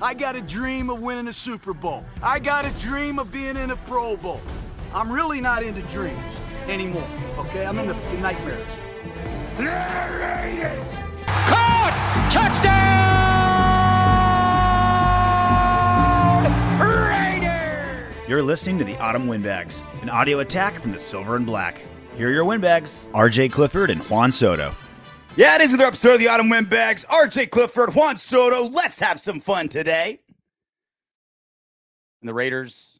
I got a dream of winning a Super Bowl. I got a dream of being in a Pro Bowl. I'm really not into dreams anymore, okay? I'm into nightmares. Raiders! Caught! Touchdown! Raiders! You're listening to the Autumn Windbags, an audio attack from the Silver and Black. Here are your windbags, RJ Clifford and Juan Soto. Yeah, it is another episode of the Autumn Windbags. RJ Clifford, Juan Soto. Let's have some fun today. And the Raiders,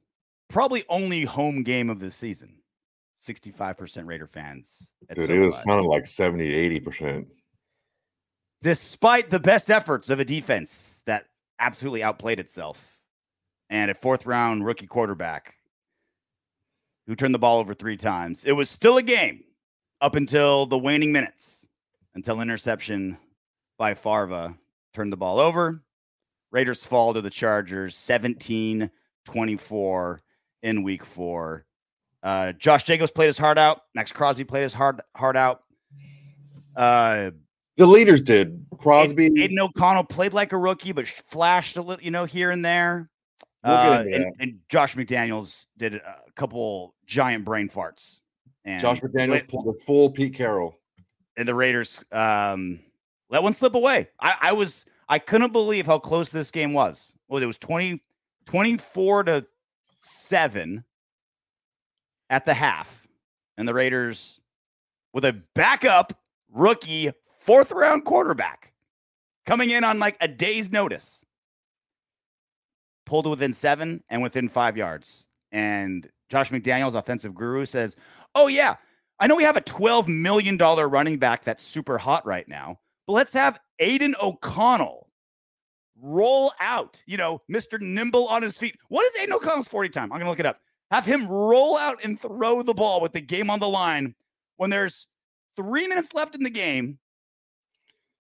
probably only home game of the season. 65% Raider fans. It was SoFi. sounding like 70, 80%. Despite the best efforts of a defense that absolutely outplayed itself and a fourth round rookie quarterback who turned the ball over three times, it was still a game up until the waning minutes, until interception by Farva turned the ball over. Raiders fall to the Chargers 17 24 in week four. Uh, Josh Jacobs played his heart out. Maxx Crosby played his heart, heart out. Uh, The leaders did. Crosby. Aidan O'Connell played like a rookie, but flashed a little, you know, here and there. We'll Uh, and, and Josh McDaniels did a couple giant brain farts. And Josh McDaniels Wait. pulled a full Pete Carroll. And the Raiders um, let one slip away. I, I was I couldn't believe how close this game was. Well, it was 20, 24 to seven at the half, and the Raiders with a backup rookie fourth round quarterback coming in on like a day's notice pulled within seven and within five yards. And Josh McDaniels, offensive guru, says, Oh, yeah, I know we have a $12 million running back that's super hot right now, but let's have Aidan O'Connell roll out, you know, Mr. Nimble on his feet. What is Aidan O'Connell's 40 time? I'm going to look it up. Have him roll out and throw the ball with the game on the line when there's three minutes left in the game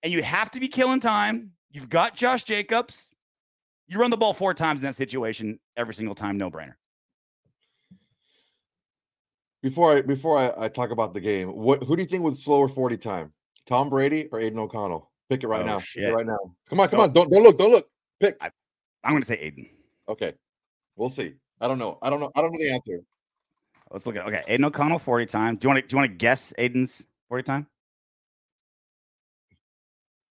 and you have to be killing time. You've got Josh Jacobs. You run the ball four times in that situation every single time, no brainer. Before I before I, I talk about the game, what who do you think was slower 40 time? Tom Brady or Aidan O'Connell? Pick it right Oh, now. Pick it right now. Come on, come Go. on. Don't don't look. Don't look. Pick. I'm going to say Aidan. Okay. We'll see. I don't know. I don't know. I don't know the answer. Let's look at okay. Aidan O'Connell, 40 time. Do you want to do you want to guess Aidan's 40 time?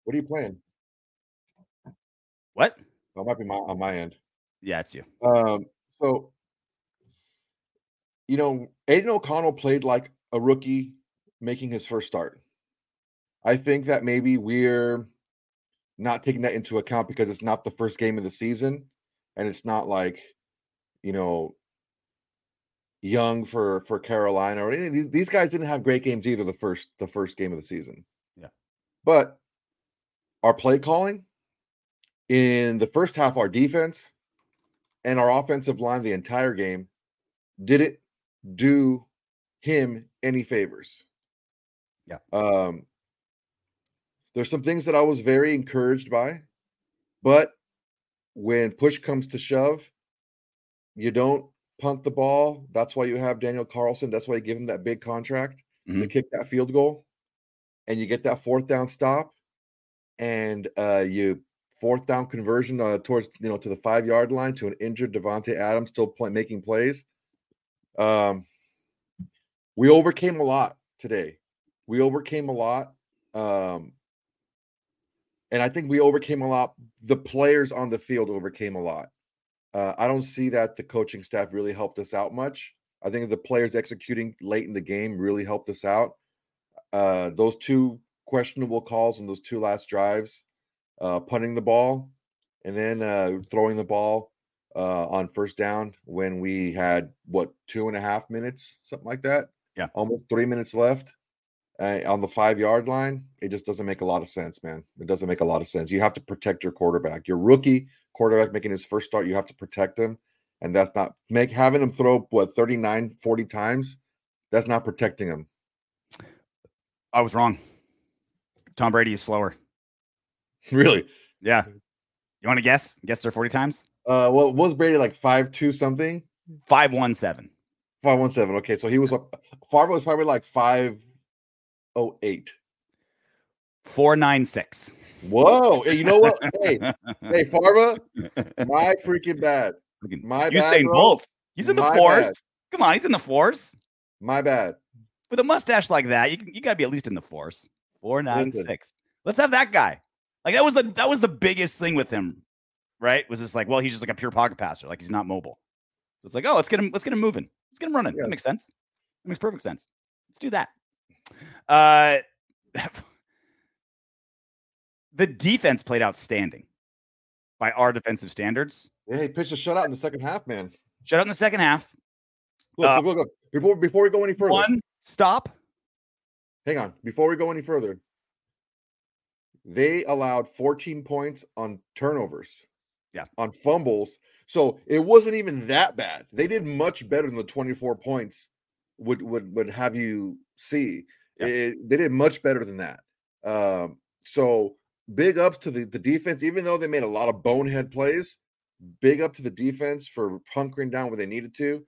What are you playing? What? That might be my on my end. Yeah, it's you. Um, so you know, Aidan O'Connell played like a rookie making his first start. I think that maybe we're not taking that into account because it's not the first game of the season and it's not like, you know, young for for Carolina or any these, these guys didn't have great games either the first the first game of the season. Yeah. But our play calling in the first half, our defense and our offensive line the entire game didn't do him any favors. Yeah. Um there's some things that I was very encouraged by, but when push comes to shove, you don't punt the ball. That's why you have Daniel Carlson. That's why you give him that big contract to Mhm. kick that field goal, and you get that fourth down stop, and uh, you fourth down conversion uh, towards you know to the five yard line to an injured Davante Adams still play, making plays. Um, we overcame a lot today. We overcame a lot. Um, and I think we overcame a lot. The players on the field overcame a lot. Uh, I don't see that the coaching staff really helped us out much. I think the players executing late in the game really helped us out. Uh, those two questionable calls on those two last drives, uh, punting the ball and then uh, throwing the ball uh, on first down when we had what two and a half minutes, something like that. Yeah. almost three minutes left uh, on the five yard line. It just doesn't make a lot of sense, man. It doesn't make a lot of sense. You have to protect your quarterback. Your rookie quarterback making his first start, you have to protect him. And that's not make having him throw what 39, 40 times. That's not protecting him. I was wrong. Tom Brady is slower. Really. Yeah. You want to guess? Guess there 40 times? Uh well was Brady like five two something? 517. Five one seven. Okay, so he was Farva was probably like five oh eight. Four nine six. Whoa. Hey, you know what? hey, hey, Farva, my freaking bad. My bad. Usain bro. Bolt. He's in the My fours. bad. Come on, he's in the fours. My bad. With a mustache like that, you you got to be at least in the fours. Four nine Listen. six. Let's have that guy. Like that was the that was the biggest thing with him, right? Was this like, well, he's just like a pure pocket passer, like he's not mobile. So it's like, oh, let's get him, let's get him moving. Let's get him running. Yeah. That makes sense. That makes perfect sense. Let's do that. Uh the defense played outstanding by our defensive standards. Yeah, he pitched a shutout in the second half, man. Shut out in the second half. Look, Uh, look, look, look. Before before we go any further, One stop. hang on. Before we go any further, they allowed 14 points on turnovers. Yeah. On fumbles. So it wasn't even that bad. They did much better than the 24 points would would would have you see. Yeah. It- they did much better than that. Um, so big ups to the, the defense, even though they made a lot of bonehead plays. Big up to the defense for hunkering down where they needed to.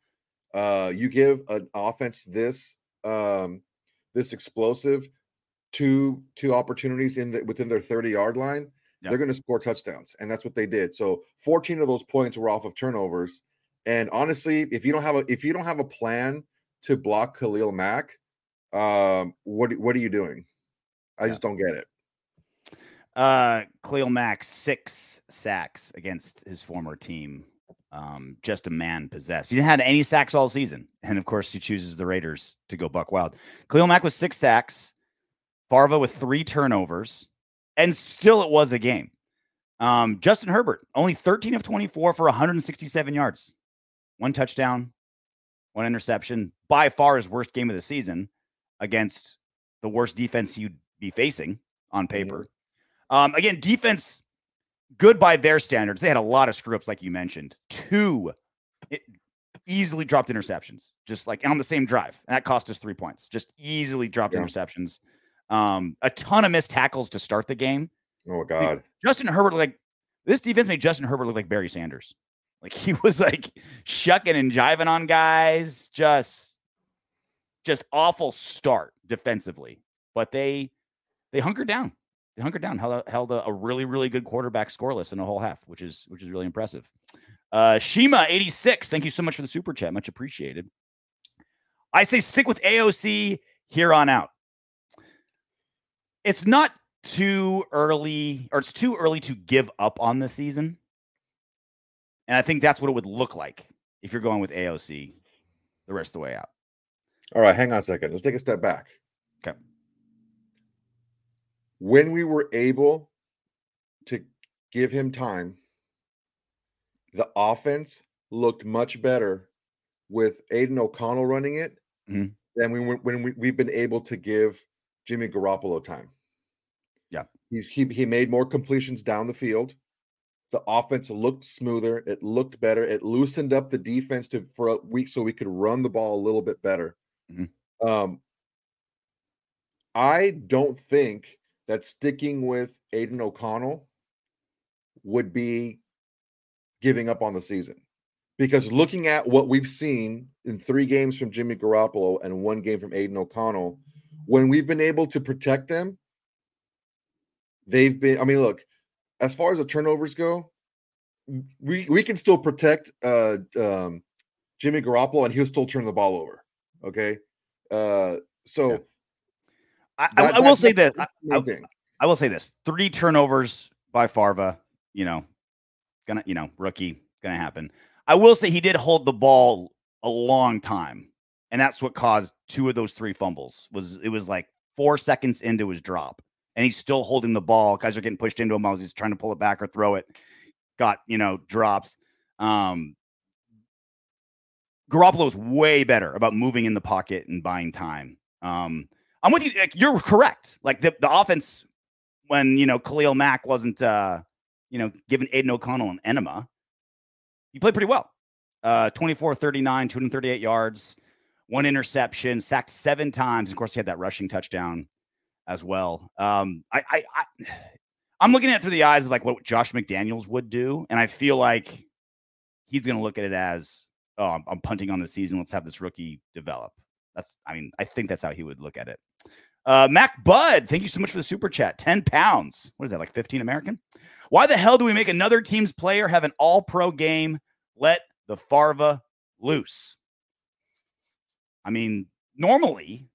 Uh, you give an offense this um, this explosive two two opportunities in the, within their 30 yard line, Yeah. they're going to score touchdowns, and that's what they did. So 14 of those points were off of turnovers. And honestly, if you don't have a if you don't have a plan to block Khalil Mack, um, what what are you doing? I Yeah. just don't get it. Uh, Khalil Mack six sacks against his former team. Um, just a man possessed. He didn't had any sacks all season, and of course, he chooses the Raiders to go buck wild. Khalil Mack with six sacks, Farva with three turnovers, and still it was a game. Um, Justin Herbert only 13 of 24 for 167 yards, one touchdown, one interception. By far his worst game of the season against the worst defense you'd be facing on paper. Um, again, defense good by their standards. They had a lot of screw ups, like you mentioned. Two it, easily dropped interceptions, just like on the same drive. And that cost us three points. Just easily dropped Yeah. interceptions. Um, a ton of missed tackles to start the game. Oh god. Justin Herbert, like this defense made Justin Herbert look like Barry Sanders. Like he was like shucking and jiving on guys, just just awful start defensively. But they they hunkered down. They hunkered down, held a, held a, a really really good quarterback scoreless in a whole half, which is which is really impressive. Uh Shima 86, thank you so much for the super chat, much appreciated. I say stick with AOC here on out. It's not too early, or it's too early to give up on the season. And I think that's what it would look like if you're going with AOC the rest of the way out. All right, hang on a second. Let's take a step back. Okay. When we were able to give him time, the offense looked much better with Aidan O'Connell running it Mhm. than we when we, we've been able to give Jimmy Garoppolo time. Yeah. He's, he he made more completions down the field. The offense looked smoother. It looked better. It loosened up the defense to for a week so we could run the ball a little bit better. Mhm. Um, I don't think that sticking with Aidan O'Connell would be giving up on the season because looking at what we've seen in three games from Jimmy Garoppolo and one game from Aiden O'Connell, when we've been able to protect them, they've been. I mean, look, as far as the turnovers go, we we can still protect uh um Jimmy Garoppolo and he'll still turn the ball over. Okay. Uh so Yeah. I, I- that- I will say this. I, I- I will say this: three turnovers by Farva. You know, gonna you know rookie gonna happen. I will say he did hold the ball a long time, and that's what caused two of those three fumbles. Was it was like four seconds into his drop, and he's still holding the ball. Guys are getting pushed into him while he's trying to pull it back or throw it. Got you know drops. Um, Garoppolo is way better about moving in the pocket and buying time. Um, I'm with you. Like, you're correct. Like the, the offense, when you know Khalil Mack wasn't, uh, you know, giving Aidan O'Connell an enema, he played pretty well. Uh, 24 39, 238 yards, one interception, sacked seven times. Of course, he had that rushing touchdown as well. Um, I, I, I, I'm looking at it through the eyes of like what Josh McDaniels would do, and I feel like he's going to look at it as, oh, I'm, I'm punting on the season. Let's have this rookie develop. That's, I mean, I think that's how he would look at it. Uh, Mac Bud, thank you so much for the super chat. 10 pounds. What is that, like 15 American? Why the hell do we make another team's player have an all pro game? Let the Farva loose. I mean, normally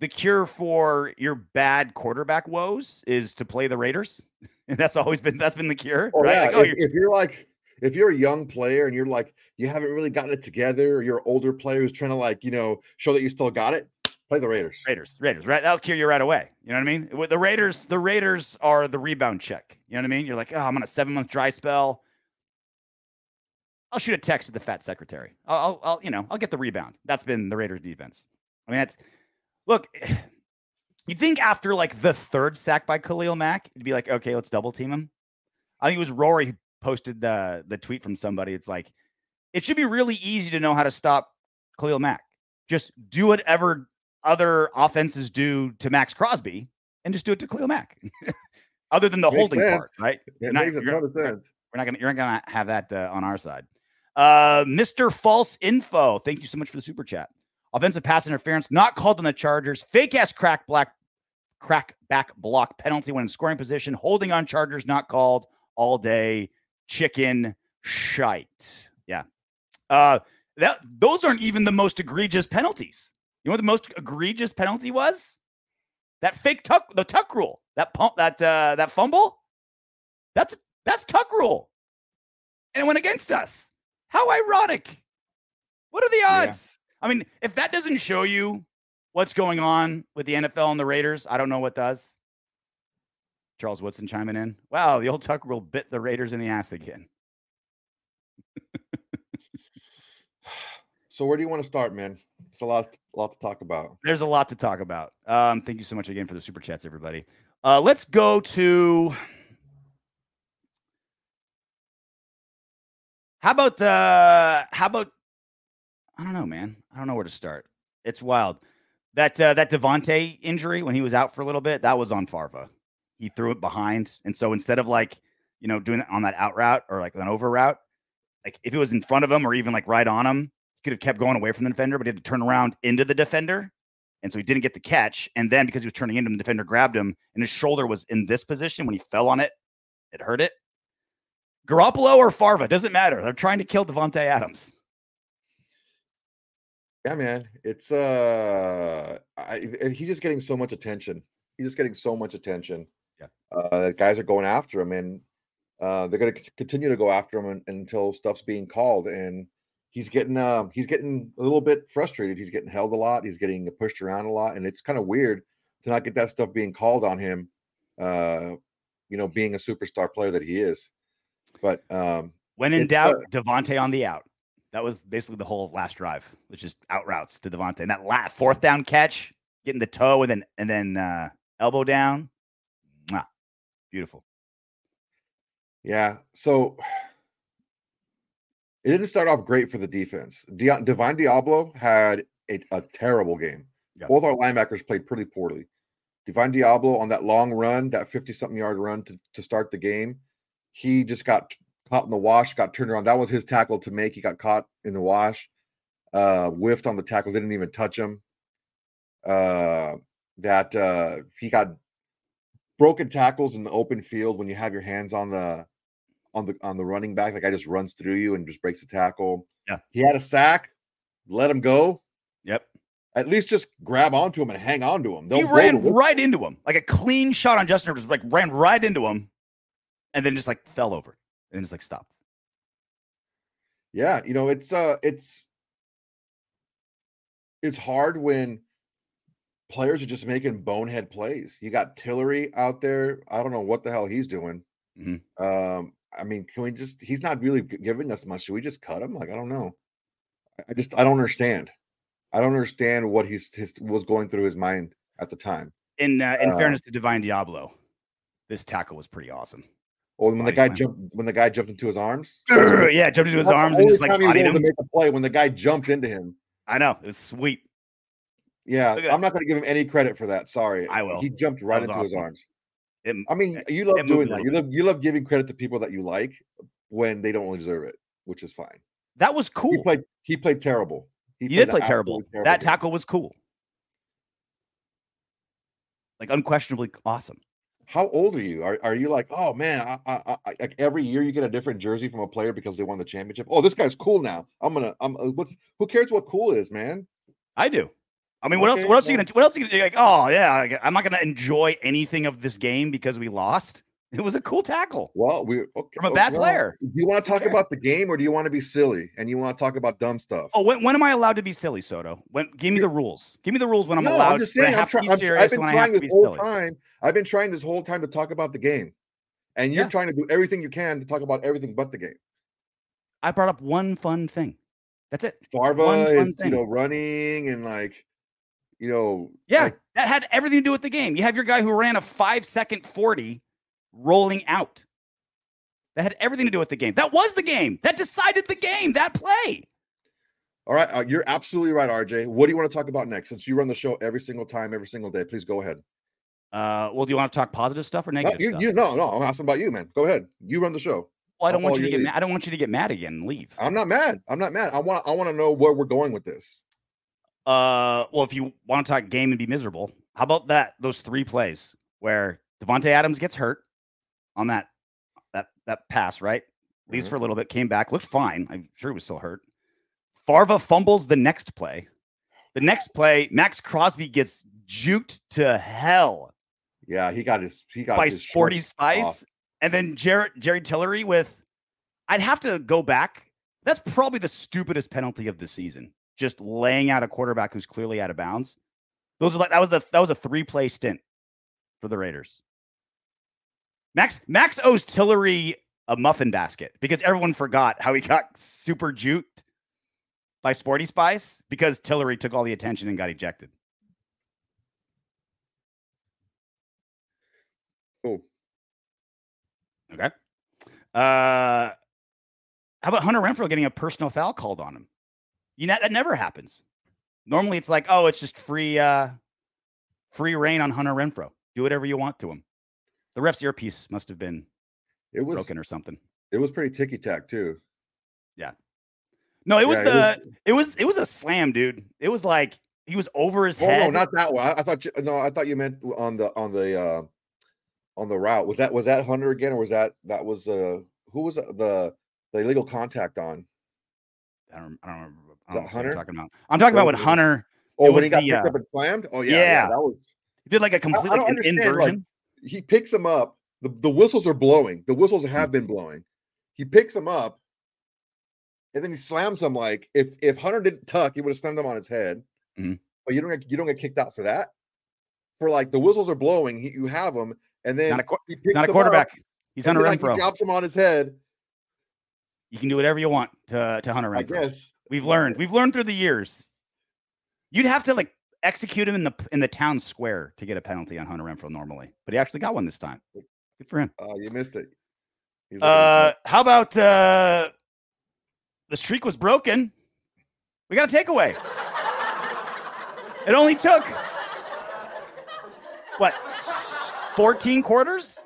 the cure for your bad quarterback woes is to play the Raiders. And that's always been that's been the cure. Oh, right? yeah. Like, oh, if, you're- if you're like, if you're a young player and you're like, you haven't really gotten it together, or you're an older player who's trying to like, you know, show that you still got it, play the Raiders. Raiders, Raiders, right? That'll cure you right away. You know what I mean? With the Raiders, the Raiders are the rebound check. You know what I mean? You're like, oh, I'm on a seven month dry spell. I'll shoot a text to the fat secretary. I'll, I'll, you know, I'll get the rebound. That's been the Raiders defense. I mean, that's look. You'd think after like the third sack by Khalil Mack, it'd be like, okay, let's double team him. I think it was Rory who posted the the tweet from somebody. It's like, it should be really easy to know how to stop Khalil Mack. Just do whatever other offenses do to Maxx Crosby and just do it to Khalil Mack. Other than the Makes holding part, right? It You're not- a ton of sense. We're not gonna you're not gonna have that uh, on our side. Uh, Mr. False Info, thank you so much for the super chat. Offensive pass interference not called on the Chargers. Fake ass crack black crack back block penalty when in scoring position. Holding on Chargers not called all day. Chicken shite. Yeah. Uh, that those aren't even the most egregious penalties. You know what the most egregious penalty was? That fake tuck, the tuck rule, that pump, that uh, that fumble. That's that's tuck rule, and it went against us. How ironic! What are the Yeah. odds? I mean, if that doesn't show you what's going on with the NFL and the Raiders, I don't know what does. Charles Woodson chiming in. Wow, the old tuck rule bit the Raiders in the ass again. So where do you want to start, man? It's a lot, a lot to talk about. There's a lot to talk about. Um, thank you so much again for the super chats, everybody. Uh, let's go to. How about the? How about? I don't know, man. I don't know where to start. It's wild. That uh, that Davante injury when he was out for a little bit, that was on Farva. He threw it behind, and so instead of like you know doing it on that out route or like an over route, like if it was in front of him or even like right on him, he could have kept going away from the defender, but he had to turn around into the defender. And so he didn't get the catch. And then because he was turning into him, the defender grabbed him and his shoulder was in this position when he fell on it. It hurt it. Garoppolo or Farva, doesn't matter. They're trying to kill Davante Adams. Yeah, man. It's uh, I, he's just getting so much attention. He's just getting so much attention. Yeah. uh, guys are going after him, and uh, they're going to continue to go after him un- until stuff's being called. And he's getting, uh, he's getting a little bit frustrated. He's getting held a lot. He's getting pushed around a lot, and it's kind of weird to not get that stuff being called on him. Uh, you know, being a superstar player that he is. But um, When in doubt, uh, Davante on the out. That was basically the whole last drive, which is out routes to Davante. And that la- fourth down catch, getting the toe and then and then uh, elbow down. Mwah. Beautiful. Yeah. So it didn't start off great for the defense. Di- Divine Deablo had a, a terrible game. Yeah. Both our linebackers played pretty poorly. Divine Deablo on that long run, that 50 something yard run to, to start the game, he just got caught in the wash, got turned around. That was his tackle to make. He got caught in the wash, uh, whiffed on the tackle, didn't even touch him. Uh, that uh, he got broken tackles in the open field when you have your hands on the on the on the running back. The guy just runs through you and just breaks the tackle. Yeah. He had a sack, let him go. Yep. At least just grab onto him and hang on to him. he Don't go ran right into him, like a clean shot on Justin just like ran right into him, and then just like fell over, and then just like stopped. Yeah, you know, it's uh it's it's hard when players are just making bonehead plays. You got Tillery out there. I don't know what the hell he's doing. Mhm. Um, I mean, can we just he's not really giving us much. Should we just cut him? Like, I don't know. I- I just I don't understand. I don't understand what he's his was going through his mind at the time. In uh, in Uh, fairness to Divine Deablo, this tackle was pretty awesome. Or when the guy slam. jumped when the guy jumped into his arms. yeah, jumped into his That's arms and just like he bodied him. to make a play when the guy jumped into him. I know it's sweet. Yeah, I'm not going to give him any credit for that. Sorry, I will. He jumped right into his arms. It, I mean, you love doing that. You love you love giving credit to people that you like when they don't deserve it, which is fine. that was cool. He played he played terrible. He played did play terrible. absolutely That game. tackle was cool. like unquestionably awesome. How old are you? Are, are you like, oh man, I, I, I, like every year you get a different jersey from a player because they won the championship? Oh, this guy's cool now. I'm gonna, I'm uh, what's who cares what cool is, man? I do. I mean, what else? What else are you gonna? What else are you gonna do? Like, oh yeah, I'm not gonna enjoy anything of this game because we lost. It was a cool tackle. Well, we okay, From a bad well, player. Do you want to talk care? about the game or do you want to be silly and you want to talk about dumb stuff? Oh, when, when am I allowed to be silly, Soto? When give me the rules. Give me the rules when I'm no, allowed. I'm just saying. I'm trying. I've been when I have trying to this be whole silly. time. I've been trying this whole time to talk about the game, and you're Yeah. trying to do everything you can to talk about everything but the game. I brought up one fun thing. That's it. Farva is, thing. you know, running and like, you know, Yeah, like, that had everything to do with the game. You have your guy who ran a five second 40 rolling out. That had everything to do with the game. That was the game. That decided the game. That play. all right, uh, you're absolutely right, RJ. What do you want to talk about next? Since you run the show every single time, every single day, please go ahead. Uh, well, do you want to talk positive stuff or No, negative you, stuff? you, no, no, I'm asking about you, man. Go ahead. You run the show. well, I I'll don't want you to get lead. mad. I don't want you to get mad again and leave. I'm not mad. I'm not mad. I want. I want to know where we're going with this. Uh, well, if you want to talk game and be miserable, how about that? Those three plays where Davante Adams gets hurt on that that that pass, right? Leaves Mhm. for a little bit, came back, looked fine. I'm sure he was still hurt. Farva fumbles the next play. The next play, Maxx Crosby gets juked to hell Yeah, he got his. He got by his Sporty Spice, off. and then Jared Jerry Tillery with. I'd have to go back. That's probably the stupidest penalty of the season. Just laying out a quarterback who's clearly out of bounds. Those are like that was the that was a three play stint for the Raiders. Max Max owes Tillery a muffin basket because everyone forgot how he got super juked by Sporty Spice because Tillery took all the attention and got ejected. Cool. Okay. Uh, how about Hunter Renfrow getting a personal foul called on him? You know that never happens. Normally, it's like, oh, it's just free, uh, free reign on Hunter Renfrow. Do whatever you want to him. The ref's earpiece must have been It was. broken or something. It was pretty ticky tack too. Yeah. No, it was Yeah, the it was it was a slam, dude. It was like he was over his Oh head. no, not that one. I, I thought. You, no, I thought you meant on the on the uh on the route. Was that was that Hunter again, or was that that was uh who was the the illegal contact on? I don't, I don't remember. I don't Hunter? I'm talking about. I'm talking about when Hunter Oh, when was he got the, picked uh, up and slammed. Oh yeah, yeah, yeah. that was. did like a complete like understand, like, inversion. He picks him up. The, the whistles are blowing. The whistles have been blowing. He picks him up, and then he slams him. Like if if Hunter didn't tuck, he would have slammed him on his head. Mhm. But you don't get, you don't get kicked out for that. For like the whistles are blowing, he, you have him, and then not a, he he's not a him up, quarterback. He's Hunter then, like, Renfrow. He drops him on his head. You can do whatever you want to to Hunter I Renfrow. guess. We've learned. We've learned through the years. You'd have to like execute him in the in the town square to get a penalty on Hunter Renfrow normally, but he actually got one this time. Good for him. Oh, you missed it. Uh, how about uh, the streak was broken? We got a takeaway. it only took what, fourteen quarters?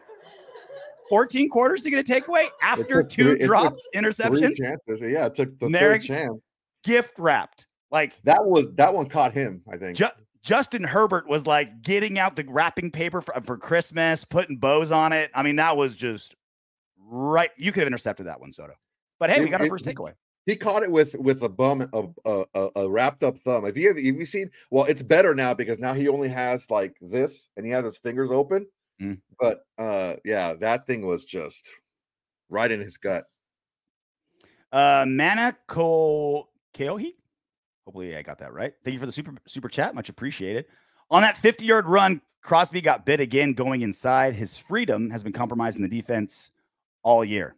Fourteen quarters to get a takeaway after two three- dropped interceptions, chances. Yeah, it took the Merrick- third chance. gift wrapped. Like That was that one caught him. I think. Ju- Justin Herbert was like getting out the wrapping paper for, for Christmas, putting bows on it. I mean, that was just right. You could have intercepted that one, Soto. But hey, we got our it- first takeaway. He caught it with with a bum a, a, a, a wrapped up thumb. Have you have you seen? Well, it's better now because now he only has like this and he has his fingers open. Mm. But uh yeah, that thing was just right in his gut. Uh, Mana Ko Keohi. Hopefully, I got that right. Thank you for the super super chat, much appreciated. On that 50 yard run, Crosby got bit again going inside. His freedom has been compromised in the defense all year.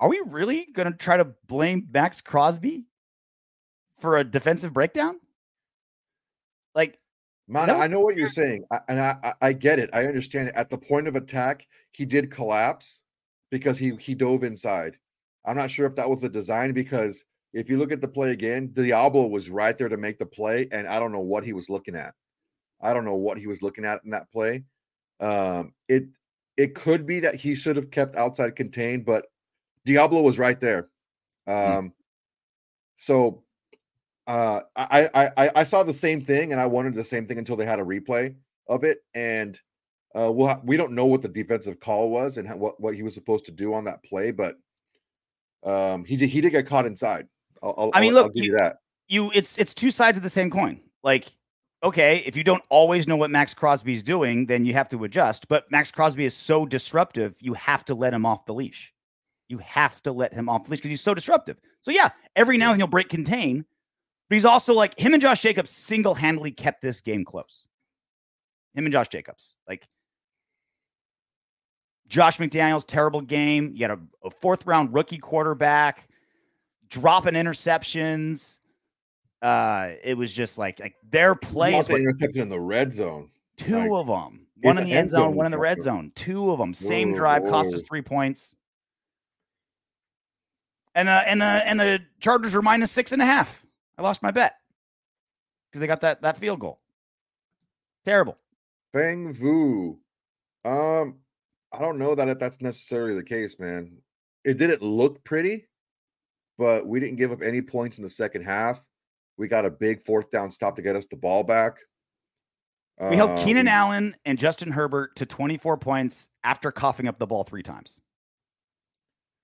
Are we really going to try to blame Maxx Crosby for a defensive breakdown? Like, Man, I know what you're saying, I- and I, I I get it. I understand it. At the point of attack, he did collapse because he he dove inside. I'm not sure if that was the design because if you look at the play again, Deablo was right there to make the play, and I don't know what he was looking at. I don't know what he was looking at in that play. Um, it it could be that he should have kept outside contained, but Deablo was right there. Um, so uh, I, I I saw the same thing, and I wanted the same thing until they had a replay. of it, and uh, we'll ha- we don't know what the defensive call was and how, what what he was supposed to do on that play, but um, he did he did get caught inside. I'll, I'll, I mean, look, I'll give you- you that. you it's it's two sides of the same coin. Like, okay, if you don't always know what Maxx Crosby's doing, then you have to adjust. But Maxx Crosby is so disruptive, you have to let him off the leash. You have to let him off the leash because he's so disruptive. So yeah, every now and then he'll break contain, but he's also like him and Josh Jacobs single-handedly kept this game close. Him and Josh Jacobs. Like Josh McDaniels, terrible game. You got a, a fourth round rookie quarterback dropping interceptions. Uh, it was just like like their He plays were interception in the red zone. two like, of them. One in the the end zone, zone one in the red zone. Two of them. Same Whoa, drive cost us three points. And the and the and the Chargers were minus six and a half. I lost my bet because they got that that field goal. Terrible. Feng Vu. Um, I don't know that that's necessarily the case, man. It didn't look pretty, but we didn't give up any points in the second half. We got a big fourth down stop to get us the ball back. We held Keenan Um, Allen and Justin Herbert to 24 points after coughing up the ball three times.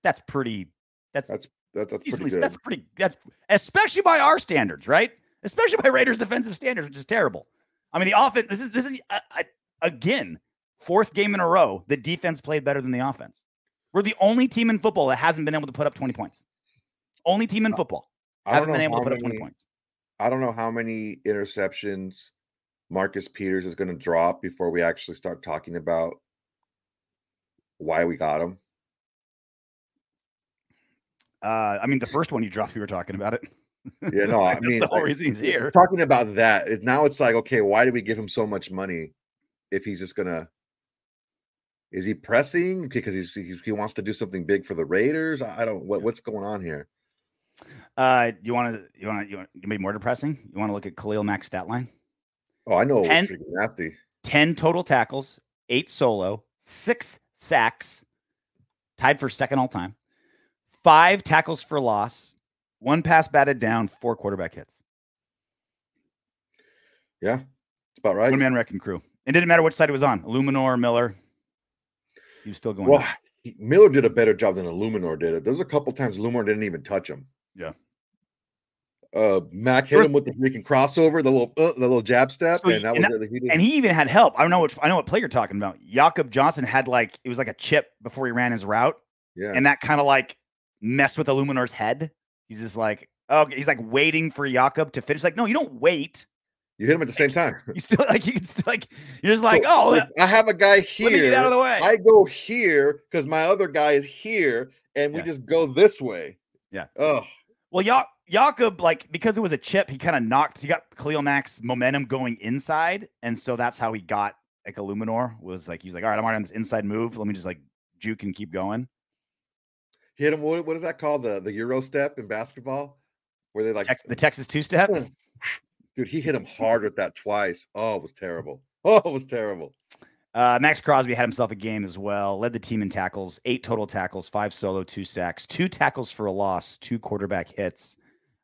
That's pretty. That's That's that, that's decently- pretty good. that's pretty. That's especially by our standards, right? Especially by Raiders defensive standards, which is terrible. I mean, the offense. This is this is uh, uh, again fourth game in a row. The defense played better than the offense. We're the only team in football that hasn't been able to put up 20 points. Only team in football I don't haven't know been able to how put up 20 many- points. I don't know how many interceptions Marcus Peters is going to drop before we actually start talking about why we got him. Uh, I mean, the first one you dropped, we were talking about it. Yeah, no, I mean, the whole reason he's here. talking about that, it, now it's like, okay, why did we give him so much money if he's just gonna? Is he pressing because he's, he's he wants to do something big for the Raiders? I I don't what what's going on here. Uh, you want to you want you want to be more depressing? You want to look at Khalil Mack's stat line? Oh, I know it was And- freaking nasty. 10 total tackles, eight solo, six sacks, tied for second all time, five tackles for loss, one pass batted down, four quarterback hits. Yeah, it's about right. One man wrecking crew. It didn't matter which side it was on, Eluemunor, Miller. He was still going. Well. Miller did a better job than Eluemunor did it. There's a couple times Eluemunor didn't even touch him. Yeah. Uh, Mac hit First- him with the freaking crossover, the little uh, the little jab step, So and that and was it. He and he even had help. I don't know what I know what play you're talking about. Jakob Johnson had like it was like a chip before he ran his route. yeah, and that kind of like messed with Eluemunor's head. He's just like, oh, he's like waiting for Jakob to finish. Like, no, you don't wait. you hit him at the same time. You still like you can still like you're just like, So, oh, like, I have a guy let me here. get out of the way. I go here because my other guy is here, and we Yeah. just go this way. Yeah. Oh, well, ja- Jakob like because it was a chip, he kind of knocked. He got Khalil Mack's momentum going inside, and so that's how he got like Eluemunor was like he's like, all right, I'm already on this inside move. Let me just like juke and keep going. hit him. What, what is that called? The the Euro step in basketball, where they like, Tex- the Texas two step. dude, he hit him hard with that twice. Oh, it was terrible. Oh, it was terrible. Uh, Maxx Crosby had himself a game as well. Led the team in tackles, eight total tackles, five solo, two sacks, two tackles for a loss, two quarterback hits.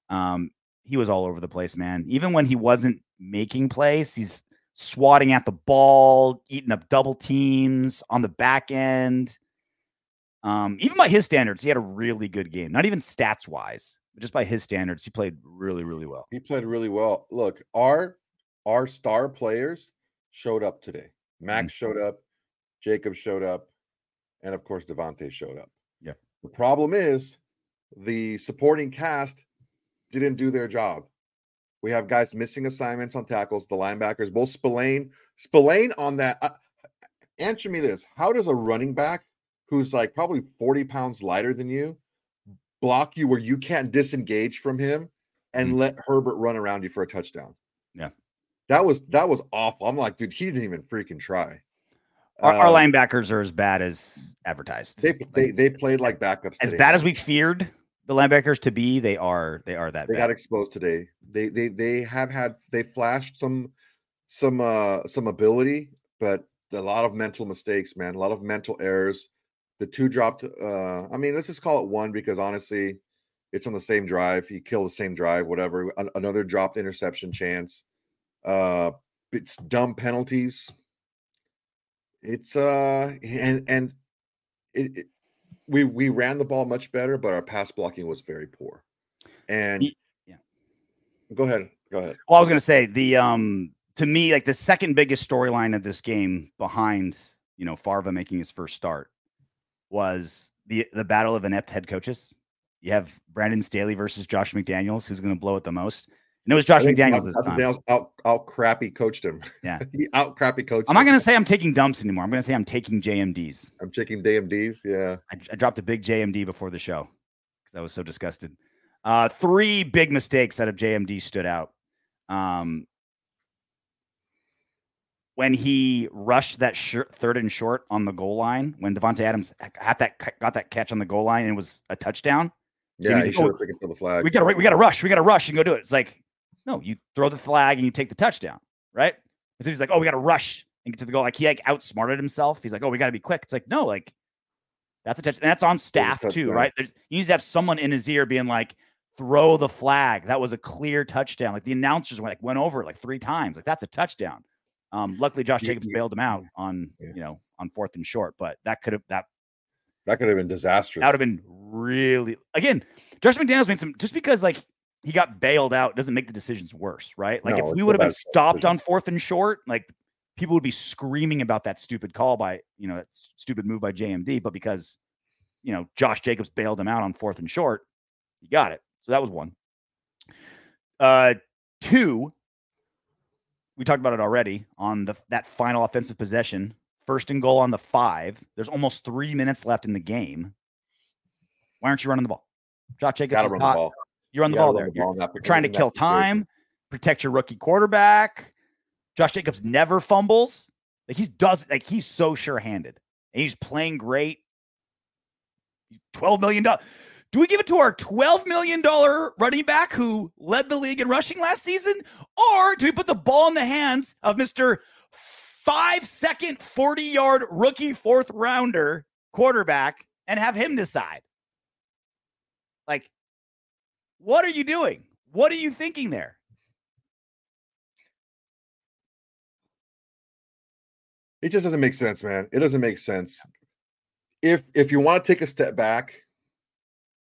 Um, he was all over the place, man. Even when he wasn't making plays, he's swatting at the ball, eating up double teams on the back end. Um, even by his standards, he had a really good game. Not even stats wise, but just by his standards, he played really, really well. He played really well. Look, our our star players showed up today. Max showed up, Jacob showed up, and of course Davante showed up. Yeah. The problem is the supporting cast didn't do their job. We have guys missing assignments on tackles, the linebackers, both Spillane, Spillane on that. Uh, answer me this: How does a running back who's like probably forty pounds lighter than you block you where you can't disengage from him and Mm. let Herbert run around you for a touchdown? Yeah. That was that was awful. I'm like, dude, he didn't even freaking try. Our, our Um, linebackers are as bad as advertised. They, Like, they they played like backups. as today, bad as we feared the linebackers to be, they are they are that they bad. got exposed today. They they they have had they flashed some some uh some ability, but a lot of mental mistakes, man. A lot of mental errors. The two dropped. uh I mean, let's just call it one because honestly, it's on the same drive. He killed the same drive. Whatever. An- another dropped interception chance. Uh, it's dumb penalties. It's uh and and it, it we we ran the ball much better, but our pass blocking was very poor. And yeah. go ahead, go ahead. Well, I was gonna say the um to me, like the second biggest storyline of this game behind you know Farva making his first start was the the battle of inept head coaches. You have Brandon Staley versus Josh McDaniels, who's gonna blow it the most. And it was Josh McDaniels this time. McDaniels out out crappy coached him. Yeah. he out crappy coached. I'm not gonna say I'm taking dumps anymore. I'm gonna say I'm taking JMDs. I'm taking DMDs. Yeah. I, I dropped a big JMD before the show because I was so disgusted. Uh, three big mistakes out of JMD stood out. Um, when he rushed that third and short on the goal line, when Davante Adams had that got that catch on the goal line and it was a touchdown, Yeah, Jimmy's he like, should "Oh, have taken the flag. we got to we got to rush, we got to rush and go do it. It's like, no, you throw the flag and you take the touchdown, right? And so he's like, oh, we got to rush and get to the goal. Like he like outsmarted himself. He's like, oh, we got to be quick. It's like, no, like that's a touch, and that's on staff too, right? There's, he needs to have someone in his ear being like, throw the flag. That was a clear touchdown. Like the announcers went like went over it like three times. Like that's a touchdown. Um, luckily Josh Jacobs yeah, bailed him out on yeah. you know on fourth and short, but that could have that That could have been disastrous. that would have been really again. Josh McDaniels made some just because like he got bailed out doesn't make the decisions worse, right? Like No, if we would have been stopped decision. on fourth and short, like people would be screaming about that stupid call by you know that stupid move by JMD, but because you know Josh Jacobs bailed him out on fourth and short, he got it. So that was one. Uh, two. We talked about it already on the that final offensive possession, first and goal on the five. There's almost three minutes left in the game. Why aren't you running the ball? Josh Jacobs Gotta is ball. You're on the ball there. the You're ball in trying to kill time, protect your rookie quarterback. Josh Jacobs never fumbles. Like he does, like he's so sure-handed, and he's playing great. Twelve million dollars. Do we give it to our twelve million dollar running back who led the league in rushing last season, or do we put the ball in the hands of Mister Five Second Forty Yard Rookie Fourth Rounder quarterback and have him decide? Like, what are you doing? What are you thinking there? It just doesn't make sense, man. It doesn't make sense. If if you want to take a step back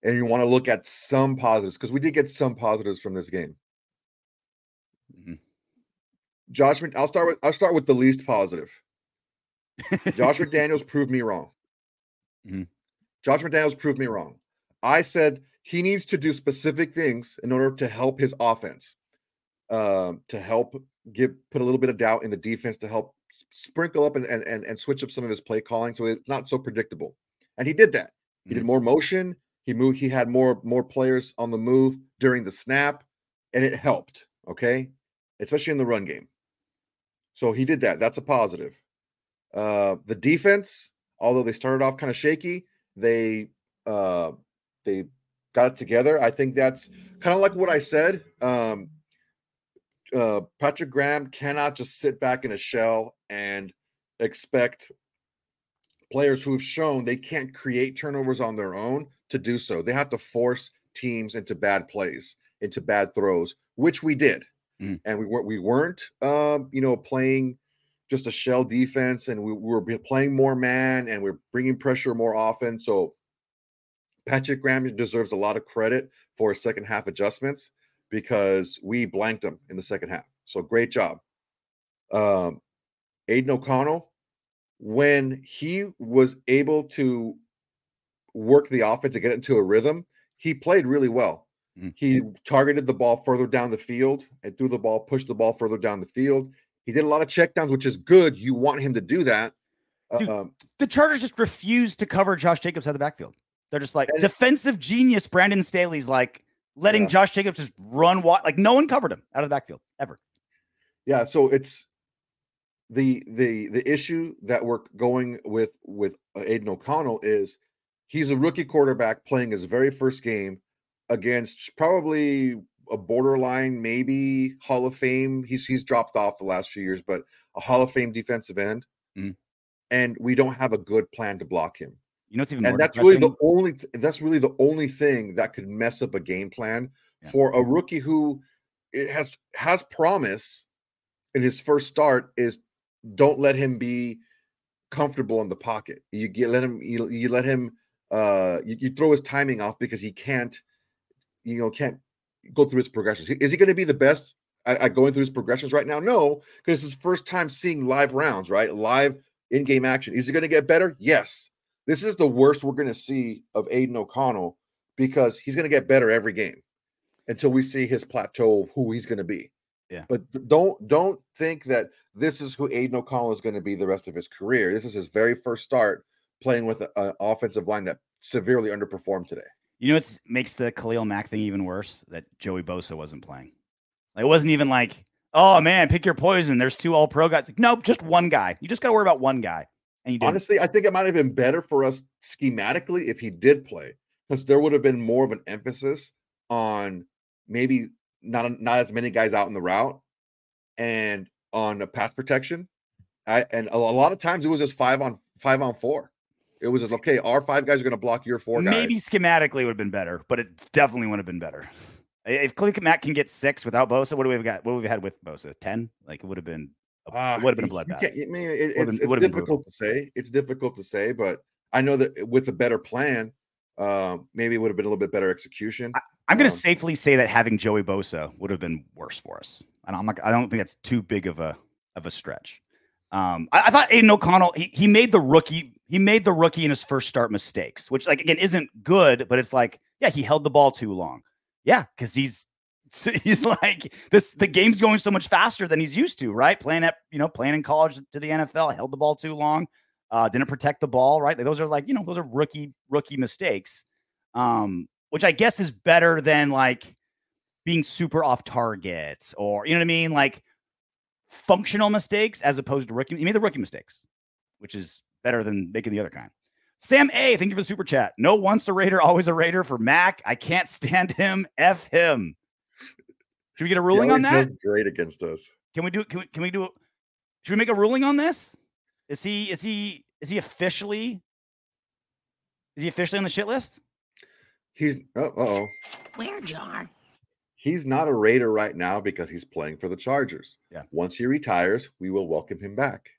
and you want to look at some positives, because we did get some positives from this game. Mhm. Josh, I'll start with I'll start with the least positive. Josh McDaniels proved me wrong. Mhm. Josh McDaniels proved me wrong. I said he needs to do specific things in order to help his offense, um, to help give put a little bit of doubt in the defense, to help sprinkle up and, and and switch up some of his play calling so it's not so predictable. And he did that. He did more motion. He moved. He had more more players on the move during the snap, and it helped. Okay, especially in the run game. So he did that. That's a positive. Uh, the defense, although they started off kind of shaky, they uh, they got it together. I think that's kind of like what I said. Um, uh, Patrick Graham cannot just sit back in a shell and expect players who have shown they can't create turnovers on their own to do so. They have to force teams into bad plays, into bad throws, which we did, Mhm. and we weren't we weren't um, you know playing just a shell defense, and we, we were playing more man, and we're bringing pressure more often. So Patrick Graham deserves a lot of credit for his second half adjustments because we blanked him in the second half. So great job. Um, Aidan O'Connell, when he was able to work the offense to get it into a rhythm, he played really well. Mhm. He targeted the ball further down the field and threw the ball, pushed the ball further down the field. He did a lot of checkdowns, which is good. You want him to do that. Dude, Um, The Chargers just refused to cover Josh Jacobs out of the backfield. They're just like And- defensive genius. Brandon Staley's like letting Yeah. Josh Jacobs just run. Wa- like no one covered him out of the backfield ever. yeah so it's the the the issue that we're going with with uh, Aidan O'Connell is he's a rookie quarterback playing his very first game against probably a borderline maybe Hall of Fame he's he's dropped off the last few years but a Hall of Fame defensive end Mhm. and we don't have a good plan to block him You know what's even more and that's really the only th- that's really the only thing that could mess up a game plan Yeah. for a rookie who it has has promise in his first start is don't let him be comfortable in the pocket. You get let him you, you let him uh you, you throw his timing off because he can't you know can't go through his progressions. Is he going to be the best at, at going through his progressions right now? No, because it's his first time seeing live rounds, right? Live in-game action. Is he going to get better? Yes. This is the worst we're going to see of Aidan O'Connell because he's going to get better every game until we see his plateau of who he's going to be. Yeah. But don't don't think that this is who Aidan O'Connell is going to be the rest of his career. This is his very first start playing with an offensive line that severely underperformed today. You know what makes the Khalil Mack thing even worse? That Joey Bosa wasn't playing. It wasn't even like, oh man, pick your poison. There's two all pro guys. Like, nope, just one guy. You just got to worry about one guy. And you didn't. Honestly, I think it might have been better for us schematically if he did play, because there would have been more of an emphasis on maybe not not as many guys out in the route and on a pass protection. I and a, a lot of times it was just five on five on four. It was just okay. Our five guys are going to block your four guys. Maybe schematically it would have been better, but it definitely would have been better. If Khalil Mack can get six without Bosa, what do we have got? What have we have had with Bosa? Ten? Like it would have been. A, Ah, would have been a bloodbath. I mean, it- it's, been- it's would've been brutal. difficult to say. It's difficult to say, but I know that with a better plan, um, maybe it would have been a little bit better execution. I'm going to Um, safely say that having Joey Bosa would have been worse for us. And I'm not, I don't think that's too big of a of a stretch. Um, I, I thought Aidan O'Connell he, he made the rookie he made the rookie in his first start mistakes, which like again isn't good, but it's like yeah he held the ball too long. Yeah, because he's he's like this the game's going so much faster than he's used to, right? Playing at you know playing in college to the NFL, held the ball too long, uh, didn't protect the ball, right? Those are like you know those are rookie rookie mistakes. Um, which I guess is better than like being super off target or you know what I mean, like functional mistakes as opposed to rookie. He made the rookie mistakes, which is better than making the other kind. Sam A, thank you for the super chat. No once a Raider, always a Raider for Mac. I can't stand him. F him. Should we get a He ruling on that? does Great against us. Can we do? Can we? Can we do? A should we make a ruling on this? Is he? Is he? Is he officially? Is he officially on the shit list? He's uh oh. Where, Jar? He's not a Raider right now because he's playing for the Chargers. Yeah. Once he retires, we will welcome him back.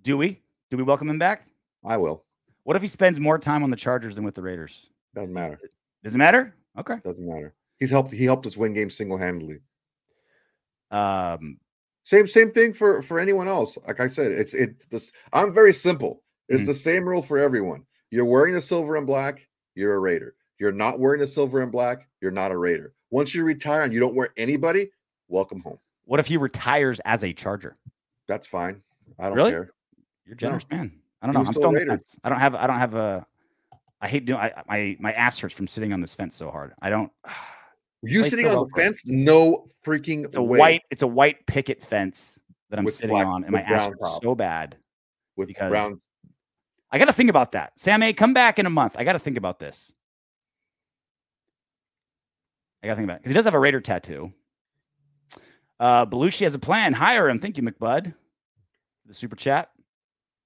Do we? Do we welcome him back? I will. What if he spends more time on the Chargers than with the Raiders? Doesn't matter. Does it matter? Okay. Doesn't matter. He's helped. He helped us win games single handedly. Um, Same same thing for for anyone else. Like I said, it's it. This I'm very simple. It's Mhm. the same rule for everyone. You're wearing a silver and black. You're a Raider. You're not wearing a silver and black. You're not a Raider. Once you retire and you don't wear anybody, welcome home. what if he retires as a Charger? That's fine. I don't Really? care. You're a generous man. I don't know. I'm still still Raider. I don't have. I don't have a. I hate doing. I, my my ass hurts from sitting on this fence so hard. I don't. You sitting on the fence? No freaking It's a way. white. It's a white picket fence that I'm With sitting black- on, and my ass is so bad. with because- brown. I got to think about that. Sam A, come back in a month. I got to think about this. I got to think about it because he does have a Raider tattoo. Uh, Belushi has a plan. Hire him. Thank you, McBud. The super chat.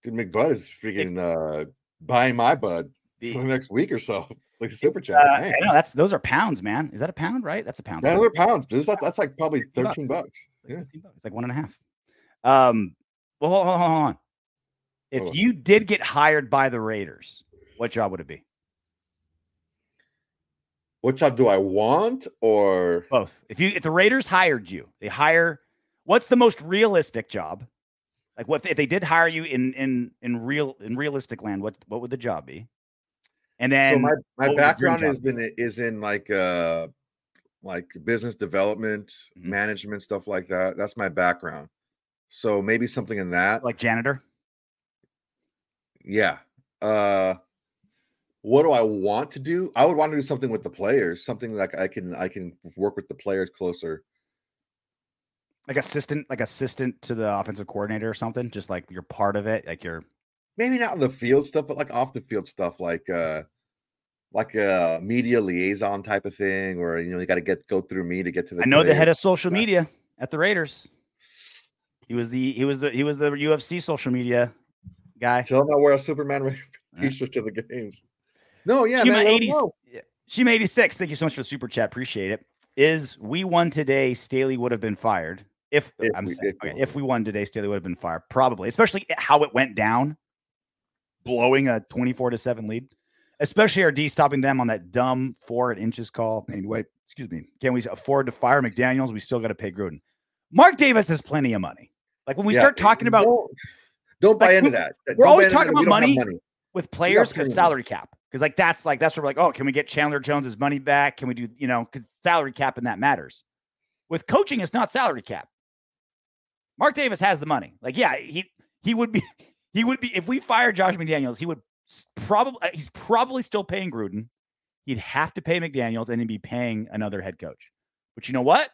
Dude, McBud is freaking uh, buying my bud The- for the next week or so. Like a super chat. Uh, I know that's those are pounds, man. Is that a pound? Right? That's a pound. Those are pounds. That's, that's like probably Fifteen bucks. 13 bucks. It's like Yeah. It's like one and a half. Um, well, hold, hold, hold on. If Hold on. you did get hired by the Raiders, what job would it be? What job do I want? Or Both. If you if the Raiders hired you, they hire. What's the most realistic job? Like what if they did hire you in in in real in realistic land? What what would the job be? And then so my, my what would your dream background has been is in like uh like business development, Mhm. management, stuff like that. That's my background. So maybe something in that. like janitor. Yeah. Uh what do I want to do? I would want to do something with the players, something like I can I can work with the players closer. like assistant, like assistant to the offensive coordinator or something. Just like you're part of it, like you're Maybe not on the field stuff, but like off the field stuff, like uh like a media liaison type of thing, or you know, you got to get go through me to get to the. I know the head of social media at the Raiders. He was the he was the he was the UFC social media guy. Tell them I wear a Superman t-shirt to the games. No, yeah, Shima man. 80 know. yeah. Shima 86, thank you so much for the super chat. Appreciate it. Is we won today, Staley would have been fired. If, If I'm we- saying, if okay, won. if we won today, Staley would have been fired, probably, especially how it went down, blowing a 24 to 7 lead, especially our D stopping them on that dumb four at inches call. Anyway, excuse me. Can we afford to fire McDaniels? We still got to pay Gruden. Mark Davis has plenty of money. Like when we Yeah, start talking about don't, don't buy Like, into we- that. we're Don't always talking about don't money. with players because salary cap. Because like that's like that's where we're like, oh, can we get Chandler Jones's money back? Can we do you know because salary cap and that matters. With coaching, it's not salary cap. Mark Davis has the money. Like, yeah, he he would be he would be if we fired Josh McDaniels, he would probably he's probably still paying Gruden. He'd have to pay McDaniels and he'd be paying another head coach. But you know what?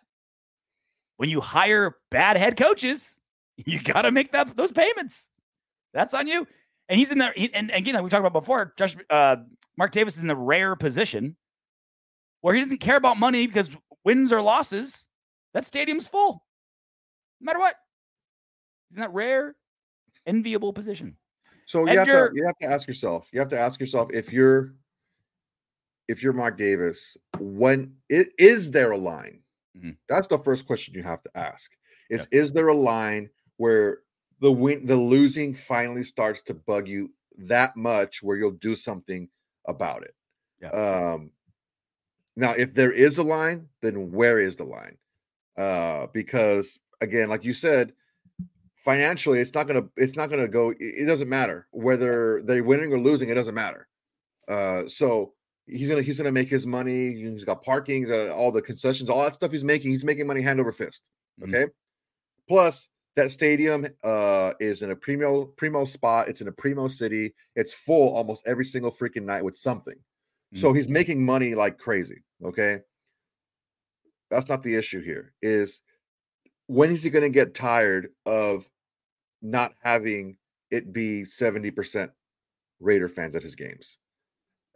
When you hire bad head coaches, you got to make that those payments. That's on you. And he's in there. He, and again, like we talked about before, Josh, uh, Mark Davis is in the rare position where he doesn't care about money because wins or losses, that stadium's full, no matter what. Isn't that rare, enviable position. So you have to you're- have to ask yourself. You have to ask yourself if you're if you're Mark Davis, when i- is there a line? Mhm. That's the first question you have to ask. Is is there a line where the win the losing finally starts to bug you that much where you'll do something about it? Yeah. Um now if there is a line, then where is the line? Uh because again, like you said, financially it's not gonna it's not gonna go it doesn't matter whether they're winning or losing it doesn't matter. Uh so he's gonna he's gonna make his money he's got parking he's got all the concessions all that stuff he's making he's making money hand over fist Mhm. okay? Plus that stadium uh is in a primo primo spot it's in a primo city it's full almost every single freaking night with something. So he's making money like crazy okay? That's not the issue here is when is he going to get tired of not having it be 70% Raider fans at his games?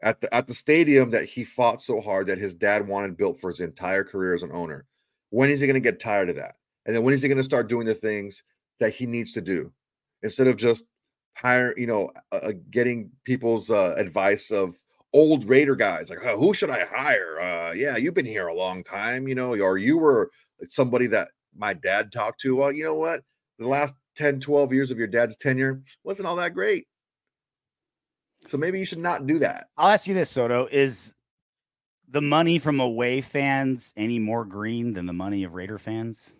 At the at the stadium that he fought so hard that his dad wanted built for his entire career as an owner. When is he going to get tired of that? And then when is he going to start doing the things that he needs to do instead of just hire, you know, uh, getting people's uh, advice of old Raider guys like, oh, who should I hire? Uh, yeah, you've been here a long time, you know, or you were somebody that my dad talked to. Well, you know what? The last 10, 12 years of your dad's tenure wasn't all that great. So maybe you should not do that. I'll ask you this, Soto: Is the money from away fans any more green than the money of Raider fans?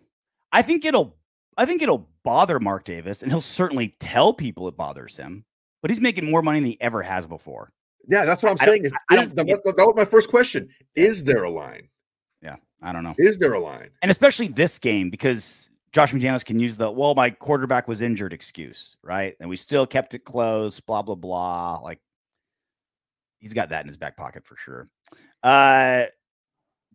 I think it'll. I think it'll bother Mark Davis, and he'll certainly tell people it bothers him. But he's making more money than he ever has before. Yeah, that's what I'm I saying. Is, is- don't that, think was, that was my first question. Is there a line? Yeah, I don't know. Is there a line? and especially this game because Josh McDaniels can use the well, my quarterback was injured excuse, right? And we still kept it close, blah blah blah. Like he's got that in his back pocket for sure. Uh,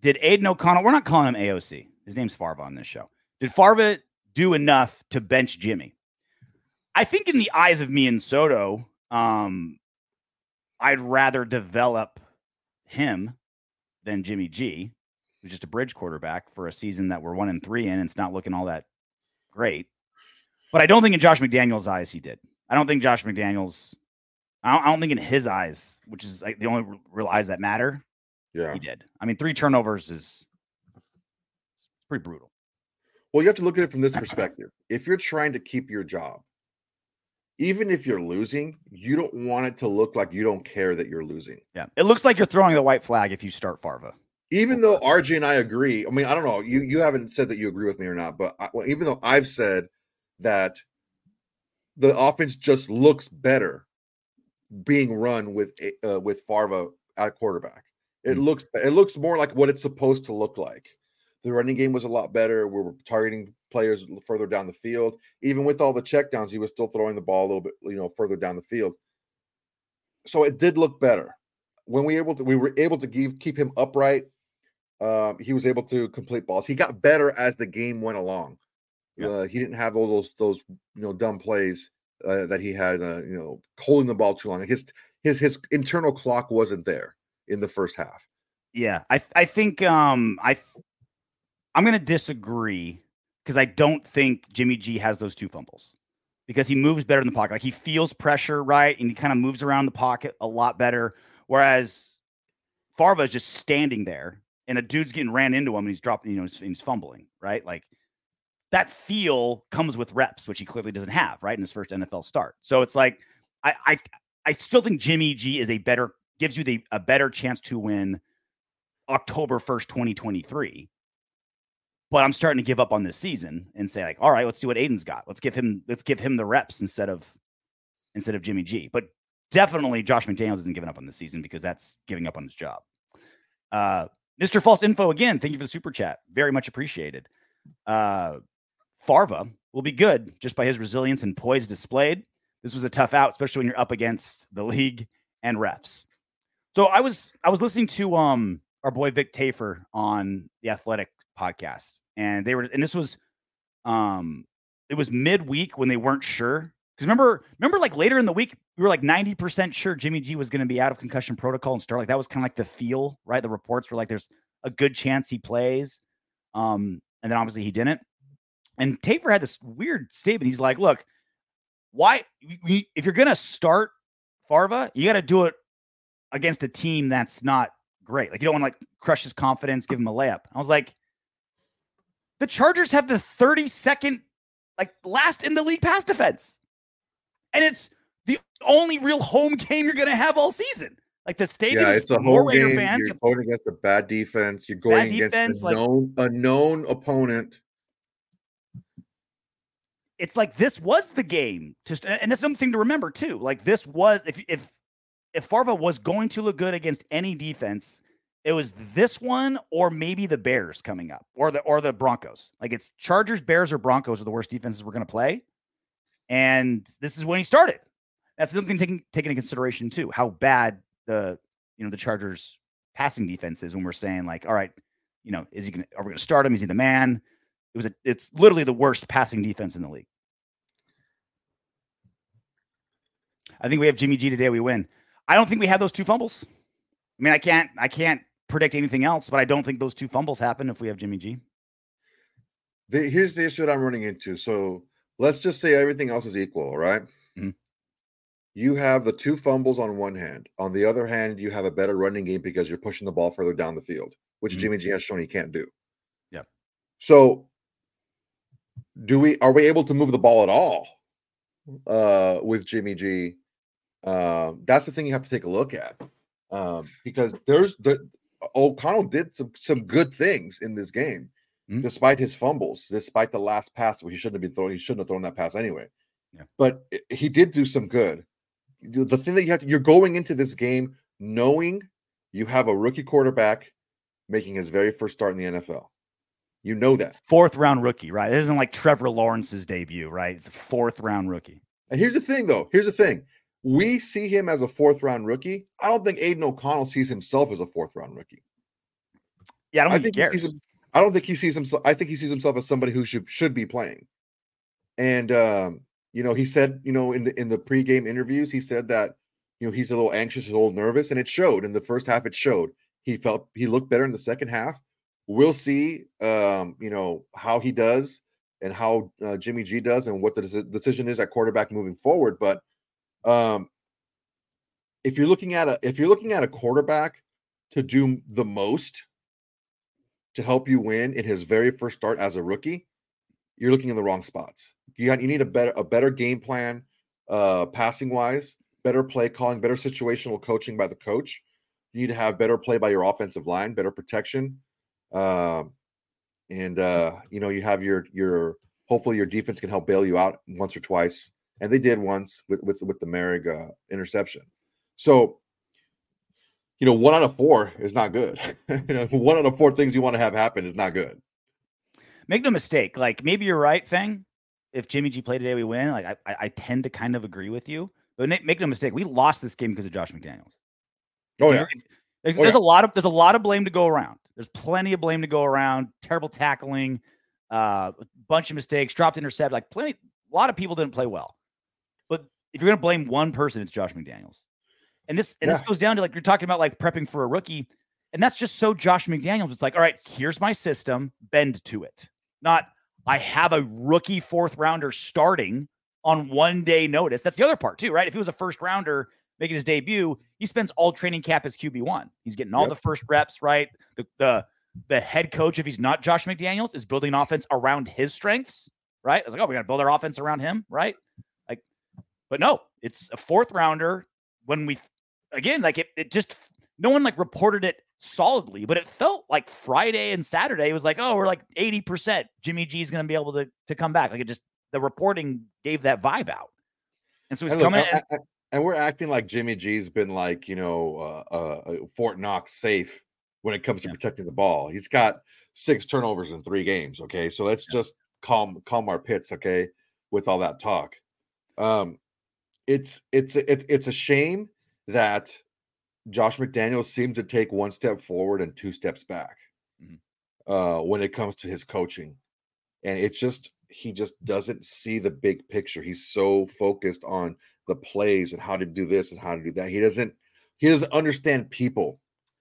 did Aidan O'Connell? We're not calling him AOC. His name's Farva on this show. Did Farva do enough to bench Jimmy? I think in the eyes of me and Soto, um, I'd rather develop him than Jimmy G who's just a bridge quarterback for a season that we're one and three in. And it's not looking all that great. But I don't think in Josh McDaniels' eyes he did. I don't think Josh McDaniels. I don't, I don't think in his eyes, which is like the only real eyes that matter, Yeah. he did. I mean, three turnovers is pretty brutal. Well, you have to look at it from this perspective. If you're trying to keep your job, even if you're losing, you don't want it to look like you don't care that you're losing. Yeah, it looks like you're throwing the white flag if you start Farva. Even though RJ and I agree, I mean, I don't know, you you haven't said that you agree with me or not, but I, well, even though I've said that the offense just looks better being run with uh, with Farva at quarterback. It Mm. looks it looks more like what it's supposed to look like. The running game was a lot better. We were targeting players further down the field. Even with all the checkdowns, he was still throwing the ball a little bit, you know, further down the field. So it did look better when we able to we were able to give, keep him upright. Um, he was able to complete balls. He got better as the game went along. Yeah. Uh, he didn't have all those those you know dumb plays uh, that he had. Uh, you know, holding the ball too long. His his his internal clock wasn't there in the first half. Yeah, I I think um I I'm gonna disagree because I don't think Jimmy G has those two fumbles because he moves better in the pocket. Like he feels pressure, right? And he kind of moves around the pocket a lot better. Whereas Farva is just standing there and a dude's getting ran into him and he's dropping, you know, he's, he's fumbling, right? Like that feel comes with reps, which he clearly doesn't have, right? In his first NFL start. So it's like I I I still think Jimmy G is a better gives you the a better chance to win October 1st, 2023. But I'm starting to give up on this season and say, like, all right, let's see what Aidan's got. Let's give him let's give him the reps instead of instead of Jimmy G. But definitely Josh McDaniels isn't giving up on the season because that's giving up on his job. Uh Mr. False Info again, thank you for the super chat. Very much appreciated. Uh Farva will be good just by his resilience and poise displayed. This was a tough out, especially when you're up against the league and refs. So I was I was listening to um our boy Vic Tafur on the Athletic podcast, and they were and this was um it was midweek when they weren't sure. Because remember, remember, like later in the week, we were like 90% sure Jimmy G was going to be out of concussion protocol and start. Like that was kind of like the feel, right? The reports were like there's a good chance he plays. Um, and then obviously he didn't. And Tafur had this weird statement. He's like, look, why if you're gonna start Farva, you gotta do it against a team that's not great. Like you don't want to like crush his confidence, give him a layup. I was like, the Chargers have the 32nd, like last in the league pass defense. And it's the only real home game you're gonna have all season. Like the stadium Yeah, is it's a more home game. fans. You're going against a bad defense. You're going against defense, a like- known, a known opponent. it's like this was the game. Just and that's something to remember too. Like this was if if if Farva was going to look good against any defense, it was this one or maybe the Bears coming up or the or the Broncos. Like it's Chargers, Bears, or Broncos are the worst defenses we're going to play. And this is when he started. That's another thing taking taking into consideration too, how bad the you know the Chargers passing defense is when we're saying like, all right, you know, is he gonna are we gonna start him? Is he the man? It was a, it's literally the worst passing defense in the league. I think we have Jimmy G today. We win. I don't think we had those two fumbles. I mean, I can't I can't predict anything else, but I don't think those two fumbles happen if we have Jimmy G. The, here's the issue that I'm running into. So let's just say everything else is equal, right? Mhm. You have the two fumbles on one hand. On the other hand, you have a better running game because you're pushing the ball further down the field, which Mhm. Jimmy G has shown he can't do. Yeah. So do we are we able to move the ball at all uh with Jimmy G? Um, that's the thing you have to take a look at. Um, because there's the O'Connell did some some good things in this game, Mhm. despite his fumbles, despite the last pass, which he shouldn't have been throwing. He shouldn't have thrown that pass anyway. Yeah. But he did do some good. The thing that you have to, you're going into this game knowing you have a rookie quarterback making his very first start in the NFL. You know that. Fourth round rookie, right? It isn't like Trevor Lawrence's debut, right? It's a fourth round rookie. And here's the thing, though. Here's the thing. We see him as a fourth round rookie. I don't think Aidan O'Connell sees himself as a fourth round rookie. Yeah, I don't I think, think he he cares. sees him, I don't think he sees himself. I think he sees himself as somebody who should should be playing. And um, you know, he said, you know, in the in the pregame interviews, he said that you know he's a little anxious, a little nervous, and it showed in the first half. It showed he felt he looked better in the second half. We'll see, um, you know, how he does and how uh, Jimmy G does, and what the deci- decision is at quarterback moving forward. But um, if you're looking at a if you're looking at a quarterback to do the most to help you win in his very first start as a rookie, you're looking in the wrong spots. You got, you need a better a better game plan, uh, passing wise, better play calling, better situational coaching by the coach. You need to have better play by your offensive line, better protection, um, and uh, you know you have your your hopefully your defense can help bail you out once or twice, and they did once with with with the Merrick uh, interception. So you know, one out of four is not good. you know, one out of four things you want to have happen is not good. Make no mistake. Like maybe you're right, Fang. If Jimmy G played today, we win. Like I, I, I tend to kind of agree with you. But make no mistake, we lost this game because of Josh McDaniels. Oh yeah, There's, Oh, there's yeah. a lot of there's a lot of blame to go around. There's plenty of blame to go around. Terrible tackling, uh, a bunch of mistakes, dropped intercept. Like plenty, a lot of people didn't play well. But if you're gonna blame one person, it's Josh McDaniels. And this and this goes down to like you're talking about like prepping for a rookie, and that's just so Josh McDaniels. It's like, all right, here's my system, bend to it. Not I have a rookie fourth rounder starting on one day notice. That's the other part too, right? If he was a first rounder making his debut, he spends all training camp as QB one. He's getting all Yep. the first reps, right? The the the head coach, if he's not Josh McDaniels, is building an offense around his strengths, right? It's like, oh, we got to build our offense around him, right? Like, but no, it's a fourth rounder. When we, again, like it, it just no one like reported it solidly, but it felt like Friday and Saturday was like, oh, we're like 80%. Jimmy G is going to be able to, to come back. Like it just, the reporting gave that vibe out. And so he's And coming I- I- I- and we're acting like Jimmy G's been like, you know, uh, uh, uh, Fort Knox safe when it comes to Yeah. protecting the ball. He's got six turnovers in three games. Okay, so let's just calm calm our pits. Okay, with all that talk, um, it's it's it's it's a shame that Josh McDaniels seems to take one step forward and two steps back Mhm. uh, when it comes to his coaching, and it's just he just doesn't see the big picture. He's so focused on the plays and how to do this and how to do that. He doesn't he doesn't understand people.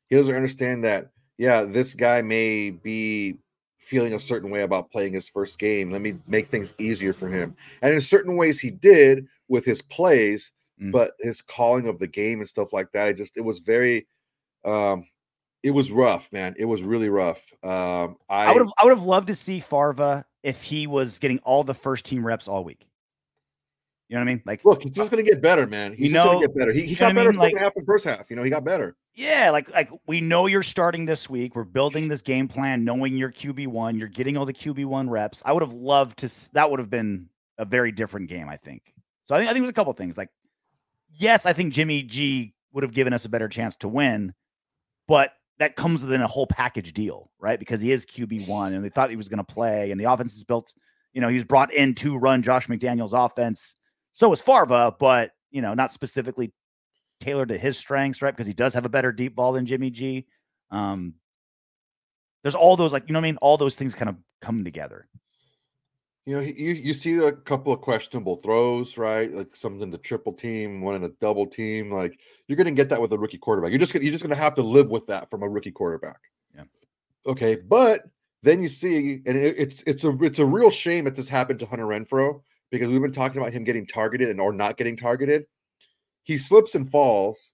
He doesn't understand that yeah, this guy may be feeling a certain way about playing his first game. Let me make things easier for him. And in certain ways he did with his plays, Mm. but his calling of the game and stuff like that, it just it was very um it was rough, man. It was really rough. Um I, I would have I would have loved to see Farva if he was getting all the first team reps all week. You know what I mean? Like look, he's just gonna get better, man. He's You just gonna get better. He, he got I better mean? Like- half and first half. You know, he got better. Yeah, like like we know you're starting this week. We're building this game plan, knowing you're QB one. You're getting all the QB one reps. I would have loved to. That would have been a very different game. I think. So I think I think there's a couple things. Like, yes, I think Jimmy G would have given us a better chance to win, but that comes within a whole package deal, right? Because he is QB one, and they thought he was going to play, and the offense is built. You know, he was brought in to run Josh McDaniel's offense. So was Farva, but you know, not specifically tailored to his strengths, right? Because he does have a better deep ball than Jimmy G. Um, there's all those, like, you know what I mean? All those things kind of come together. You know, you you see a couple of questionable throws, right? Like something to triple team, one in a double team. Like you're going to get that with a rookie quarterback. You're just gonna, you're just going to have to live with that from a rookie quarterback. Yeah. Okay, but then you see, and it, it's it's a it's a real shame that this happened to Hunter Renfrow because we've been talking about him getting targeted and or not getting targeted. He slips and falls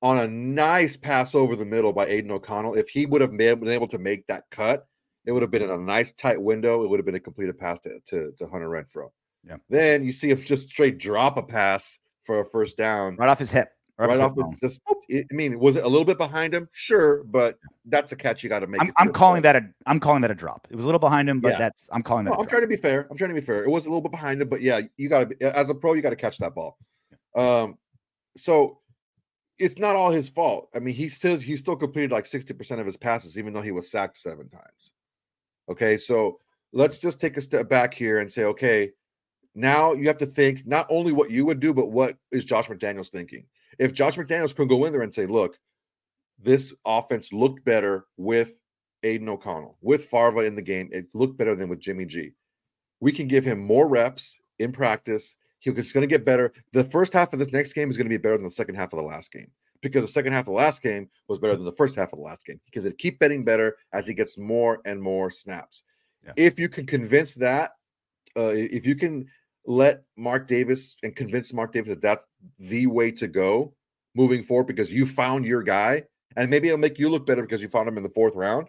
on a nice pass over the middle by Aidan O'Connell. If he would have been been able to make that cut, it would have been in a nice tight window. It would have been a completed pass to, to, to Hunter Renfrow. Yeah. Then you see him just straight drop a pass for a first down. Right off his hip. Right, his off the, just, I mean, was it a little bit behind him? Sure, but that's a catch you got to make. I'm, I'm calling player. that a I'm calling that a drop. It was a little behind him, but Yeah. that's I'm calling that. A I'm trying to be fair. I'm trying to be fair. It was a little bit behind him, but yeah, you got to as a pro, you got to catch that ball. Um, so it's not all his fault. I mean, he still he still completed like 60% of his passes, even though he was sacked seven times. Okay, so let's just take a step back here and say, okay, now you have to think not only what you would do, but what is Josh McDaniels thinking? If Josh McDaniels could go in there and say, look, this offense looked better with Aidan O'Connell, with Farva in the game, it looked better than with Jimmy G. We can give him more reps in practice. He's going to get better. The first half of this next game is going to be better than the second half of the last game because the second half of the last game was better than the first half of the last game because it keep getting better as he gets more and more snaps. Yeah. If you can convince that, uh, if you can let Mark Davis and convince Mark Davis that that's the way to go moving forward because you found your guy and maybe it'll make you look better because you found him in the fourth round.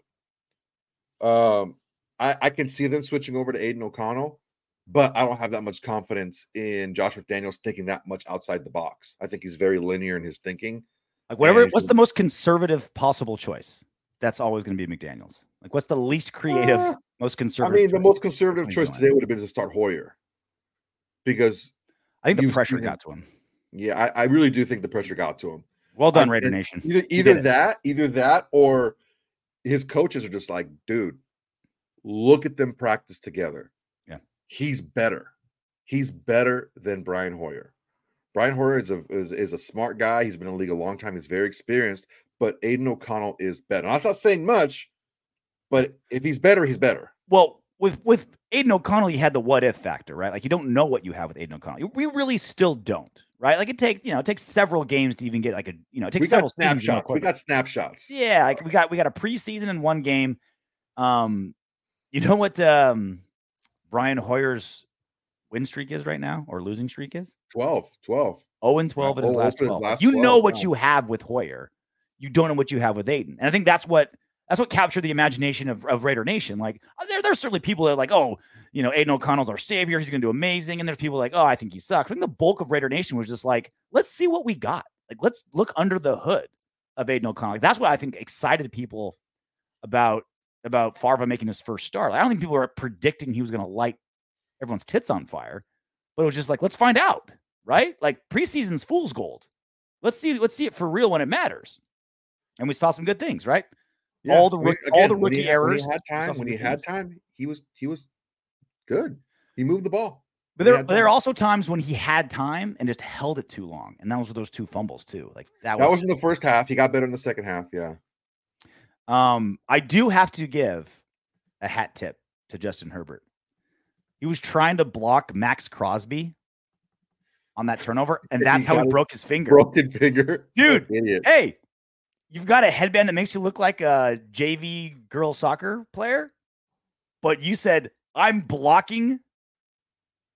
Um, I, I can see them switching over to Aidan O'Connell, but I don't have that much confidence in Josh McDaniels thinking that much outside the box. I think he's very linear in his thinking. Like whatever. and What's the most conservative possible choice? That's always going to be McDaniel's. Like what's the least creative, Uh, most conservative? I mean, the most conservative What are you choice today would have been to start Hoyer because, I think the pressure got to him. yeah, I, I really do think the pressure got to him. Well done, I- Raider Nation. Either either it. that, either that, or his coaches are just like, dude, look at them practice together. Yeah. he's better. He's better than Brian Hoyer. Brian Hoyer is a is, is a smart guy. He's been in the league a long time. He's very experienced. But Aidan O'Connell is better. And that's not saying much, but if he's better, he's better. Well, with with Aidan O'Connell, you had the what if factor, right? Like you don't know what you have with Aidan O'Connell. We really still don't, right? Like it takes you know it takes several games to even get like a you know it takes We several got seasons to know snapshots. We got snapshots. Yeah, like we got we got a preseason in one game. Um, you know what um Brian Hoyer's win streak is right now or losing streak is? 12, 12. 0 and 12 in his Oh, last for his 12. last you know what wow. you have with Hoyer. You don't know what you have with Aidan. And I think that's what That's what captured the imagination of, of Raider Nation. Like uh, there, there's certainly people that are like, oh, you know, Aidan O'Connell's our savior. He's going to do amazing. And there's people like, oh, I think he sucks. I think the bulk of Raider Nation was just like, let's see what we got. Like, let's look under the hood of Aidan O'Connell. Like, that's what I think excited people about about Farva making his first start. Like, I don't think people were predicting he was going to light everyone's tits on fire, but it was just like, let's find out, right? Like preseason's fool's gold. Let's see, let's see it for real when it matters. And we saw some good things, right? Yeah, all the when- rook- all again, the when he rookie when errors, He had time. When he had things. time, he was he was good. He moved the ball. But there, but there are also times when he had time and just held it too long, and that was those two fumbles too. Like that, That was. was in the first half. He got better in the second half. Yeah. um, I do have to give a hat tip to Justin Herbert. He was trying to block Maxx Crosby on that turnover, and He that's how he broke his finger. Broken finger. Dude, Idiot. Hey, you've got a headband that makes you look like a JV girl soccer player, but you said I'm blocking.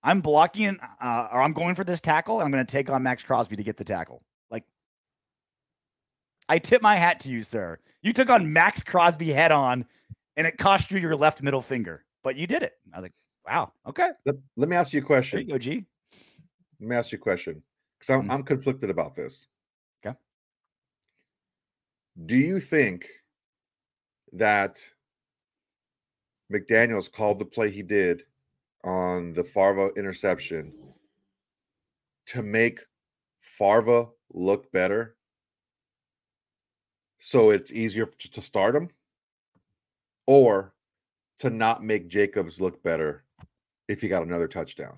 I'm blocking, uh, or I'm going for this tackle, and I'm going to take on Maxx Crosby to get the tackle. Like, I tip my hat to you, sir. You took on Maxx Crosby head on, and it cost you your left middle finger, but you did it. I was like, wow, okay, Let, let me ask you a question. there you go, G. Let me ask you a question because I'm, Mm. I'm conflicted about this. Okay. Do you think that McDaniels called the play he did on the Farva interception to make Farva look better? So it's easier to start him? Or to not make Jacobs look better if he got another touchdown?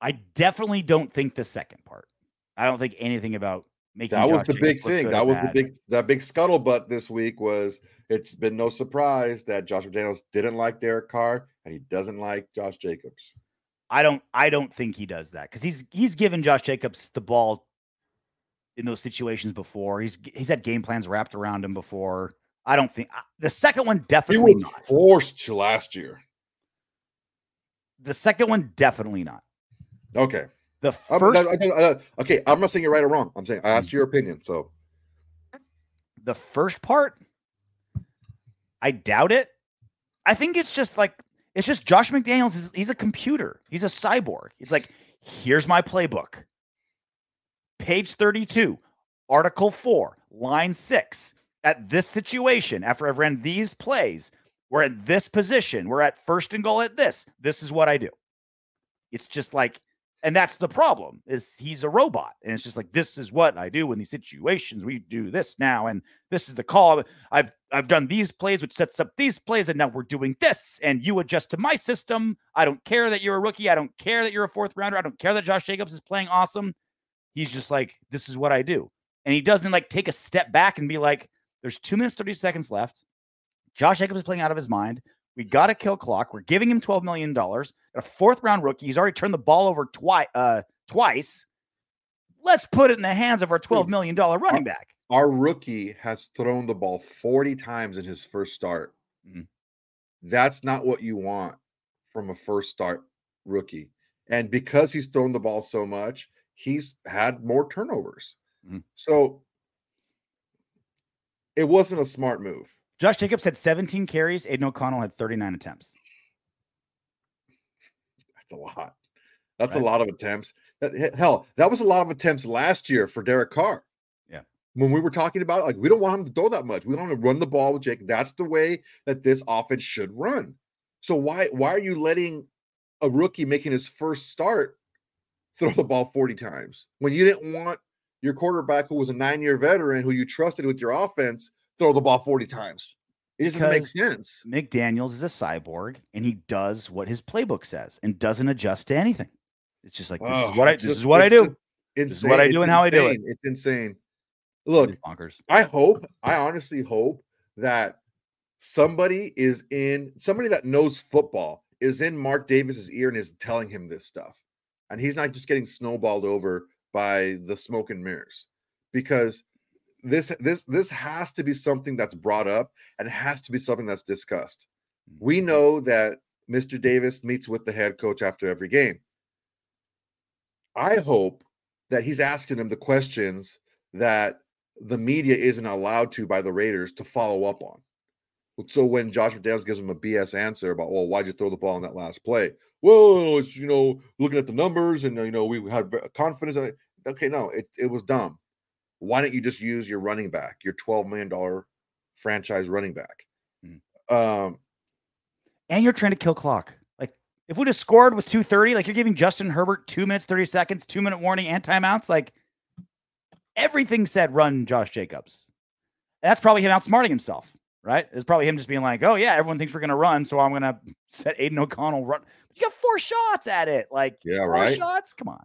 I definitely don't think the second part. I don't think anything about making that was Josh the big thing. That was the big that big scuttlebutt this week was it's been no surprise that Josh McDaniels didn't like Derek Carr and he doesn't like Josh Jacobs. I don't I don't think he does that because he's he's given Josh Jacobs the ball in those situations before. He's he's had game plans wrapped around him before. I don't think the second one He definitely was not. forced to last year. The second one definitely not. Okay. The uh, I'm- first I- I- I- uh, okay, I'm not saying you're right or wrong. I'm saying I asked your opinion. So the first part, I doubt it. I think it's just like it's just Josh McDaniels is he's a computer. He's a cyborg. It's like, here's my playbook. Page 32, article 4, line 6. At this situation, after I've ran these plays, we're at this position. We're at first and goal at this. This is what I do. It's just like and that's the problem is he's a robot and it's just like this is what i do in these situations we do this now and this is the call i've i've done these plays which sets up these plays and now we're doing this and you adjust to my system i don't care that you're a rookie i don't care that you're a fourth rounder i don't care that josh jacobs is playing awesome he's just like this is what i do and he doesn't like take a step back and be like there's two minutes 30 seconds left josh jacobs is playing out of his mind we got to kill clock. We're giving him $12 million. Got a fourth round rookie. He's already turned the ball over twice. Uh, twice. Let's put it in the hands of our $12 million running back. our rookie has thrown the ball 40 times in his first start. Mhm. That's not what you want from a first start rookie. And because he's thrown the ball so much, he's had more turnovers. Mhm. So it wasn't a smart move. Josh Jacobs had 17 carries. Aidan O'Connell had 39 attempts. That's a lot. That's Right. a lot of attempts. Hell, that was a lot of attempts last year for Derek Carr. Yeah. When we were talking about it, like we don't want him to throw that much. We don't want to run the ball with Jake. That's the way that this offense should run. So why why are you letting a rookie making his first start throw the ball 40 times when you didn't want your quarterback who was a nine-year veteran who you trusted with your offense throw the ball 40 times? It just doesn't make sense. McDaniels is a cyborg and he does what his playbook says and doesn't adjust to anything. It's just like, this Oh, is what I, this just- is what I do. This is what I do It's and how I do it. It's insane. Look, It's bonkers. I hope, I honestly hope that somebody is in somebody that knows football is in Mark Davis's ear and is telling him this stuff. And he's not just getting snowballed over by the smoke and mirrors. Because this this this has to be something that's brought up and has to be something that's discussed. We mm-hmm. know that Mr. Davis meets with the head coach after every game. I hope that he's asking him the questions that the media isn't allowed to by the Raiders to follow up on. So when Josh McDaniels gives him a BS answer about, well, why'd you throw the ball in that last play? Well, it's you know looking at the numbers and you know we had confidence. Okay, no, it it was dumb. Why don't you just use your running back, your twelve million dollar franchise running back? Mm. Um, and you're trying to kill clock. Like if we just scored with two thirty, like you're giving Justin Herbert two minutes thirty seconds, two minute warning, and timeouts. Like everything said, run Josh Jacobs. And that's probably him outsmarting himself right? It's probably him just being like, oh, yeah, everyone thinks we're going to run. So I'm going to set Aidan O'Connell run. But you got four shots at it. Like, yeah, right. shots. Come on.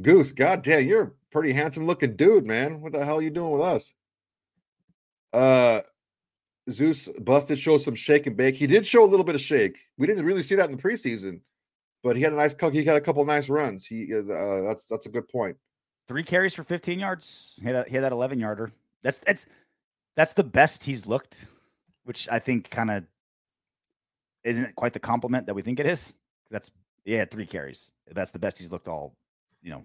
Goose, goddamn, you're a pretty handsome looking dude, man. What the hell are you doing with us? Uh, Zeus busted show some shake and bake. He did show a little bit of shake. We didn't really see that in the preseason, but he had a nice he got a couple nice runs. He uh, that's that's a good point. Three carries for 15 yards. He had, a, he had that 11 yarder. That's that's that's the best he's looked which I think kind of isn't quite the compliment that we think it is. That's yeah, three carries. That's the best he's looked all, you know.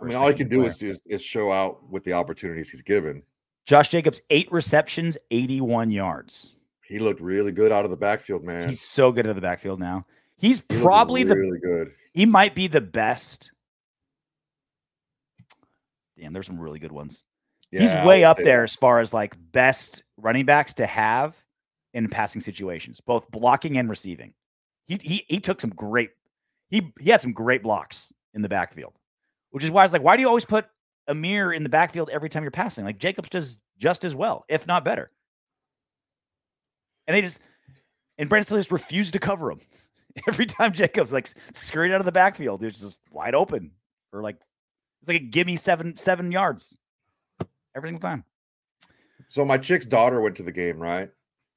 I mean, all he can do is, is, is show out with the opportunities he's given. Josh Jacobs, eight receptions, 81 yards. He looked really good out of the backfield, man. He's so good at the backfield now. He's he probably really the really good. He might be the best. Damn, there's some really good ones. Yeah, He's way up there as far as like best running backs to have in passing situations, both blocking and receiving. He he he took some great he he had some great blocks in the backfield, which is why I was like, why do you always put Ameer in the backfield every time you're passing? Like Jacobs does just as well, if not better. And they just and Brandon Staley just refused to cover him. Every time Jacobs like scurried out of the backfield, it was just wide open for like it's like a gimme seven seven yards every single time. So my chick's daughter went to the game, right?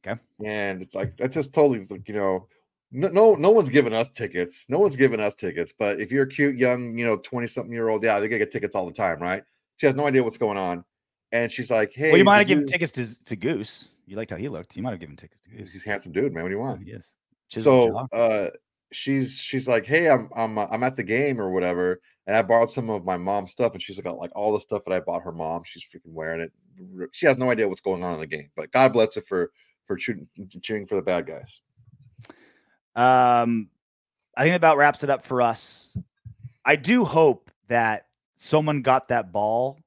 Okay. And it's like that's just totally you know, no, no, no one's giving us tickets. No one's giving us tickets. But if you're a cute young, you know, 20 something year old, yeah, they're gonna get tickets all the time, right? She has no idea what's going on. And she's like, Hey, well, you might have given tickets to, to Goose. You liked how he looked. You might have given tickets to Goose. He's a handsome dude, man. What do you want? Yes. So uh she's she's like, Hey, I'm I'm I'm at the game or whatever. And I borrowed some of my mom's stuff, and she's got like all the stuff that I bought her mom. She's freaking wearing it. She has no idea what's going on in the game, but God bless her for for cheering, cheering for the bad guys. Um, I think about wraps it up for us. I do hope that someone got that ball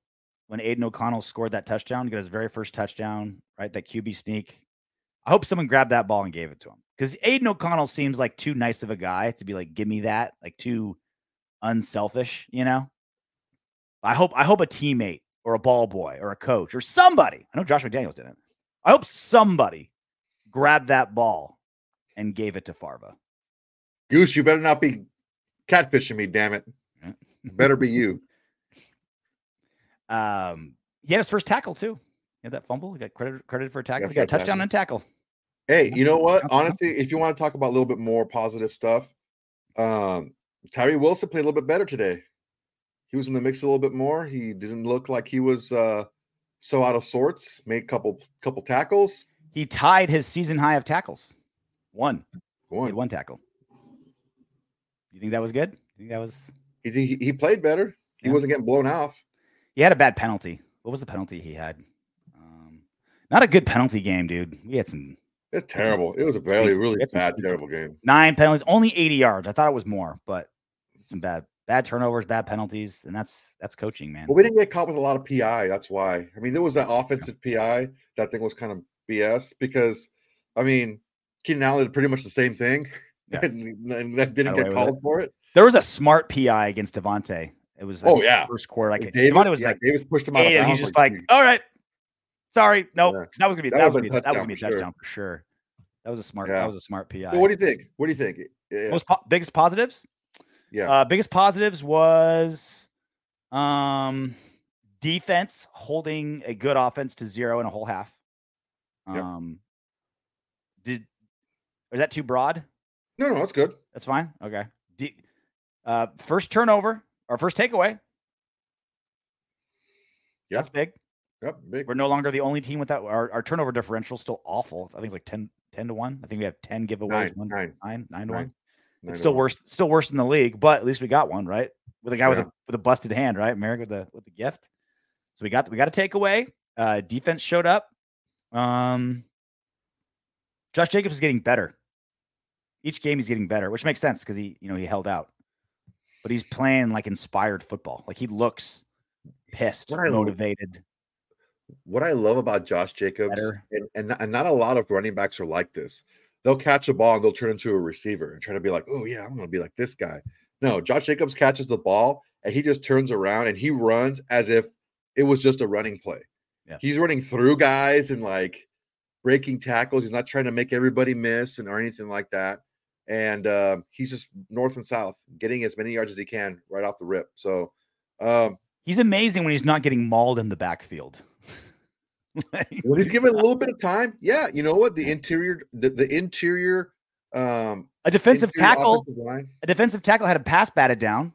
when Aidan O'Connell scored that touchdown, got his very first touchdown, right? That QB sneak. I hope someone grabbed that ball and gave it to him because Aidan O'Connell seems like too nice of a guy to be like, give me that, like too unselfish, you know. I hope I hope a teammate or a ball boy or a coach or somebody. I know Josh McDaniels didn't. I hope somebody grabbed that ball and gave it to Farva. Goose, you better not be catfishing me, damn it. better be you. Um, he had his first tackle too. He had that fumble. He got credit credited for a tackle. Yeah, he got a touchdown and tackle. Hey, you know what? Honestly, if you want to talk about a little bit more positive stuff, um, Tyree Wilson played a little bit better today. He was in the mix a little bit more. He didn't look like he was uh, so out of sorts. Made a couple couple tackles. He tied his season high of tackles. One. One. One tackle. You think that was good? You think that was he he, played better. He yeah. wasn't getting blown off. He had a bad penalty. What was the penalty he had? Um, not a good penalty game, dude. We had some it's terrible. It was a really, really bad, terrible game. Nine penalties, only 80 yards. I thought it was more, but some bad bad turnovers, bad penalties, and that's that's coaching, man. Well, we didn't get caught with a lot of PI. That's why. I mean, there was that offensive PI. That thing was kind of BS because, I mean, Keenan Allen did pretty much the same thing, yeah. and, and, that didn't get called for it. There was a smart PI against Davante. It was oh yeah, first quarter. Like Davis, Davante was yeah, like Davis pushed him out. And he's just like, like all right, sorry, no, nope. yeah. that was gonna be that, that was gonna be, that was gonna be a touchdown for sure. That was a smart. That was a smart PI. So what do you think? What do you think? Most po- biggest positives? Yeah. Uh, biggest positives was um defense holding a good offense to zero in a whole half. Um is that too broad? No, no, that's good. That's fine. Okay. D- uh first turnover or first takeaway. Yeah. That's big. Yep, big. We're no longer the only team with that. Our, our turnover differential is still awful. I think it's like 10, 10 to 1. I think we have 10 giveaways. Nine, one, nine, nine, nine to 1 it's still worse, still worse in the league, but at least we got one, right? With a guy yeah. with a with a busted hand, right? Merrick with the with the gift. So we got we got a takeaway. Uh, defense showed up. Um, Josh Jacobs is getting better. Each game he's getting better, which makes sense because he, you know, he held out. But he's playing like inspired football. Like he looks pissed, What motivated. What I love about Josh Jacobs, and, and, not, and not a lot of running backs are like this. They'll catch a ball and they'll turn into a receiver and try to be like, oh, yeah, I'm going to be like this guy. No, Josh Jacobs catches the ball and he just turns around and he runs as if it was just a running play. Yeah. He's running through guys and like breaking tackles. He's not trying to make everybody miss and or anything like that. And uh, he's just north and south, getting as many yards as he can right off the rip. So, um, He's amazing when he's not getting mauled in the backfield. Like, when he's given a little bit of time, yeah, you know what? The interior, the, the interior, um, a defensive interior tackle, line. a defensive tackle had a pass batted down.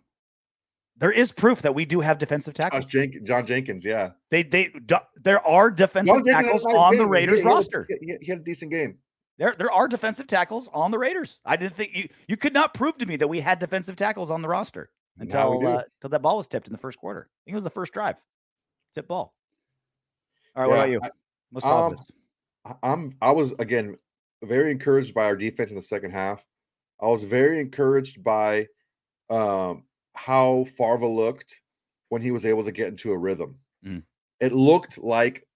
There is proof that we do have defensive tackles. Jen- John Jenkins, yeah. They they there are defensive John Jenkins had a tackles on the game. He- Raiders he a- roster. He had, he had a decent game. There there are defensive tackles on the Raiders. I didn't think you you could not prove to me that we had defensive tackles on the roster until uh, until that ball was tipped in the first quarter. I think it was the first drive. Tip ball. All right, what about you? I- Most um. I- I'm I was again very encouraged by our defense in the second half. I was very encouraged by um, how Farva looked when he was able to get into a rhythm. Mm. It looked like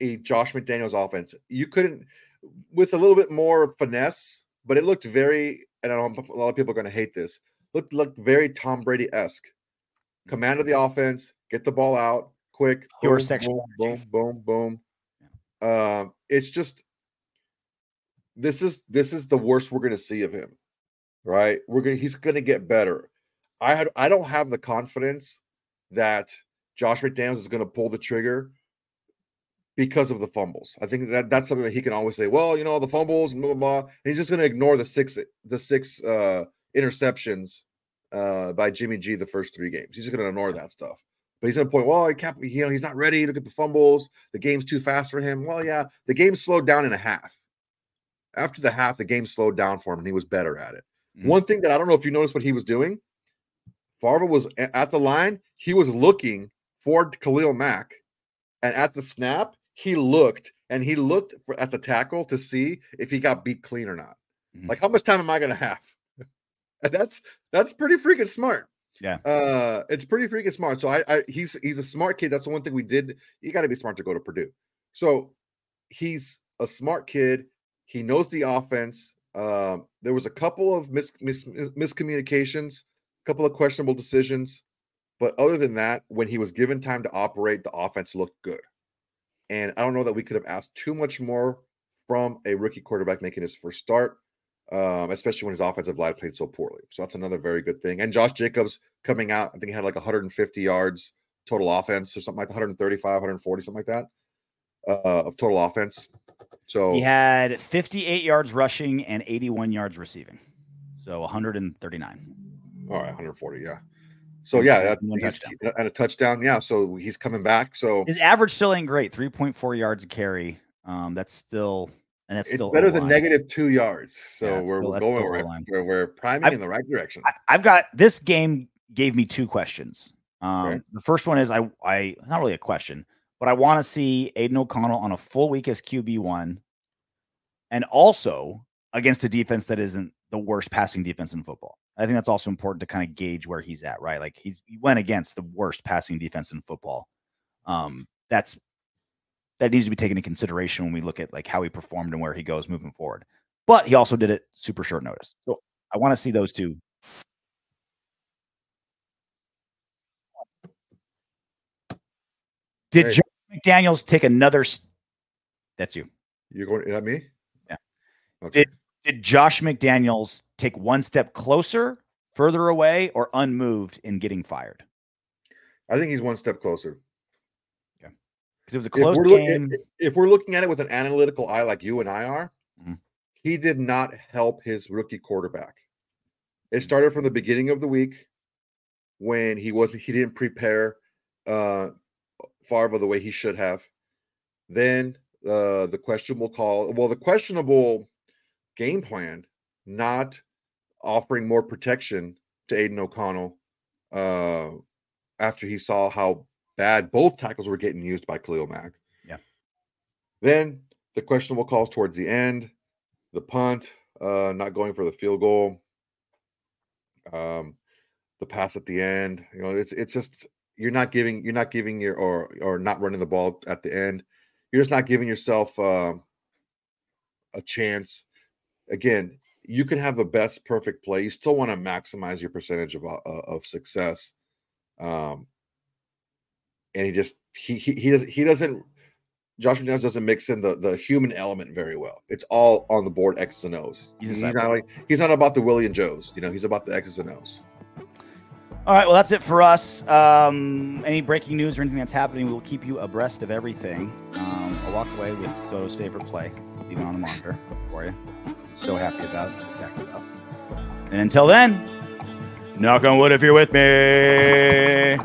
a Josh McDaniels offense. You couldn't with a little bit more finesse, but it looked very. And I know a lot of people are going to hate this. Looked looked very Tom Brady esque. Command of the offense, get the ball out quick. Your boom, section boom, boom, boom, boom. Um, it's just this is this is the worst we're gonna see of him, right? We're gonna he's gonna get better. I had I don't have the confidence that Josh McDaniels is gonna pull the trigger because of the fumbles. I think that that's something that he can always say. Well, you know the fumbles and blah blah. blah. And he's just gonna ignore the six the six uh, interceptions uh, by Jimmy G the first three games. He's just gonna ignore that stuff. But he's gonna point, well, he can't, you know, he's not ready. Look at the fumbles. The game's too fast for him. Well, yeah, the game slowed down in a half. After the half, the game slowed down for him and he was better at it. Mhm. One thing that I don't know if you noticed what he was doing, Farva was at the line, he was looking for Khalil Mack. And at the snap, he looked and he looked for, at the tackle to see if he got beat clean or not. Mhm. Like, how much time am I gonna have? and that's that's pretty freaking smart. Yeah. Uh it's pretty freaking smart. So I, I he's he's a smart kid. That's the one thing we did. You got to be smart to go to Purdue. So he's a smart kid. He knows the offense. Um, there was a couple of mis, mis, mis- miscommunications, couple of questionable decisions, but other than that, when he was given time to operate, the offense looked good. And I don't know that we could have asked too much more from a rookie quarterback making his first start, um, especially when his offensive line played so poorly. So that's another very good thing. And Josh Jacobs coming out, I think he had like 150 yards total offense or something like 135, 140, something like that uh, of total offense. So He had 58 yards rushing and 81 yards receiving. So 139. All right, 140, yeah. So yeah, that, and a touchdown. Yeah, so he's coming back. So His average still ain't great. 3.4 yards a carry. Um, that's still and that's it's still better than negative two yards. So Yeah, we're, still- we're going right, we're, we're priming I've- in the right direction. I, I've got this game gave me two questions. Um, Okay. The first one is I, I not really a question, but I want to see Aidan O'Connell on a full week as QB one, and also against a defense that isn't the worst passing defense in football. I think that's also important to kind of gauge where he's at, right? Like he's he went against the worst passing defense in football. Um, that's that needs to be taken into consideration when we look at like how he performed and where he goes moving forward. But he also did it super short notice. So I want to see those two Did Hey. Josh McDaniels take another? s- That's you. You're going, is that me? Yeah. Okay. Did Josh McDaniels take one step closer, further away, or unmoved in getting fired? I think he's one step closer. Yeah, because it was a If close look- game. if- if we're looking at it with an analytical eye like you and I are, Mhm. he did not help his rookie quarterback. It started from the beginning of the week when he wasn't. he didn't prepare uh Farva the way he should have. Then uh the questionable call, well, the questionable game plan, not offering more protection to Aidan O'Connell uh after he saw how bad both tackles were getting used by Khalil Mack. Yeah. Then the questionable calls towards the end, the punt, uh, not going for the field goal, um, the pass at the end. You know, it's it's just you're not giving you're not giving your or or not running the ball at the end. You're just not giving yourself uh, a chance. Again, you can have the best perfect play. You still want to maximize your percentage of uh, of success. Um, and he just he he he doesn't he doesn't Josh McDaniels doesn't mix in the the human element very well. It's all on the board X's and O's. He's He's, not like he's not about the Willie and Joes. You know, he's about the X's and O's. All right, well, that's it for us. Um, any breaking news or anything that's happening, we will keep you abreast of everything. Um, I'll walk away with Soto's favorite play, even on the monitor for you. So happy about. And until then, knock on wood if you're with me.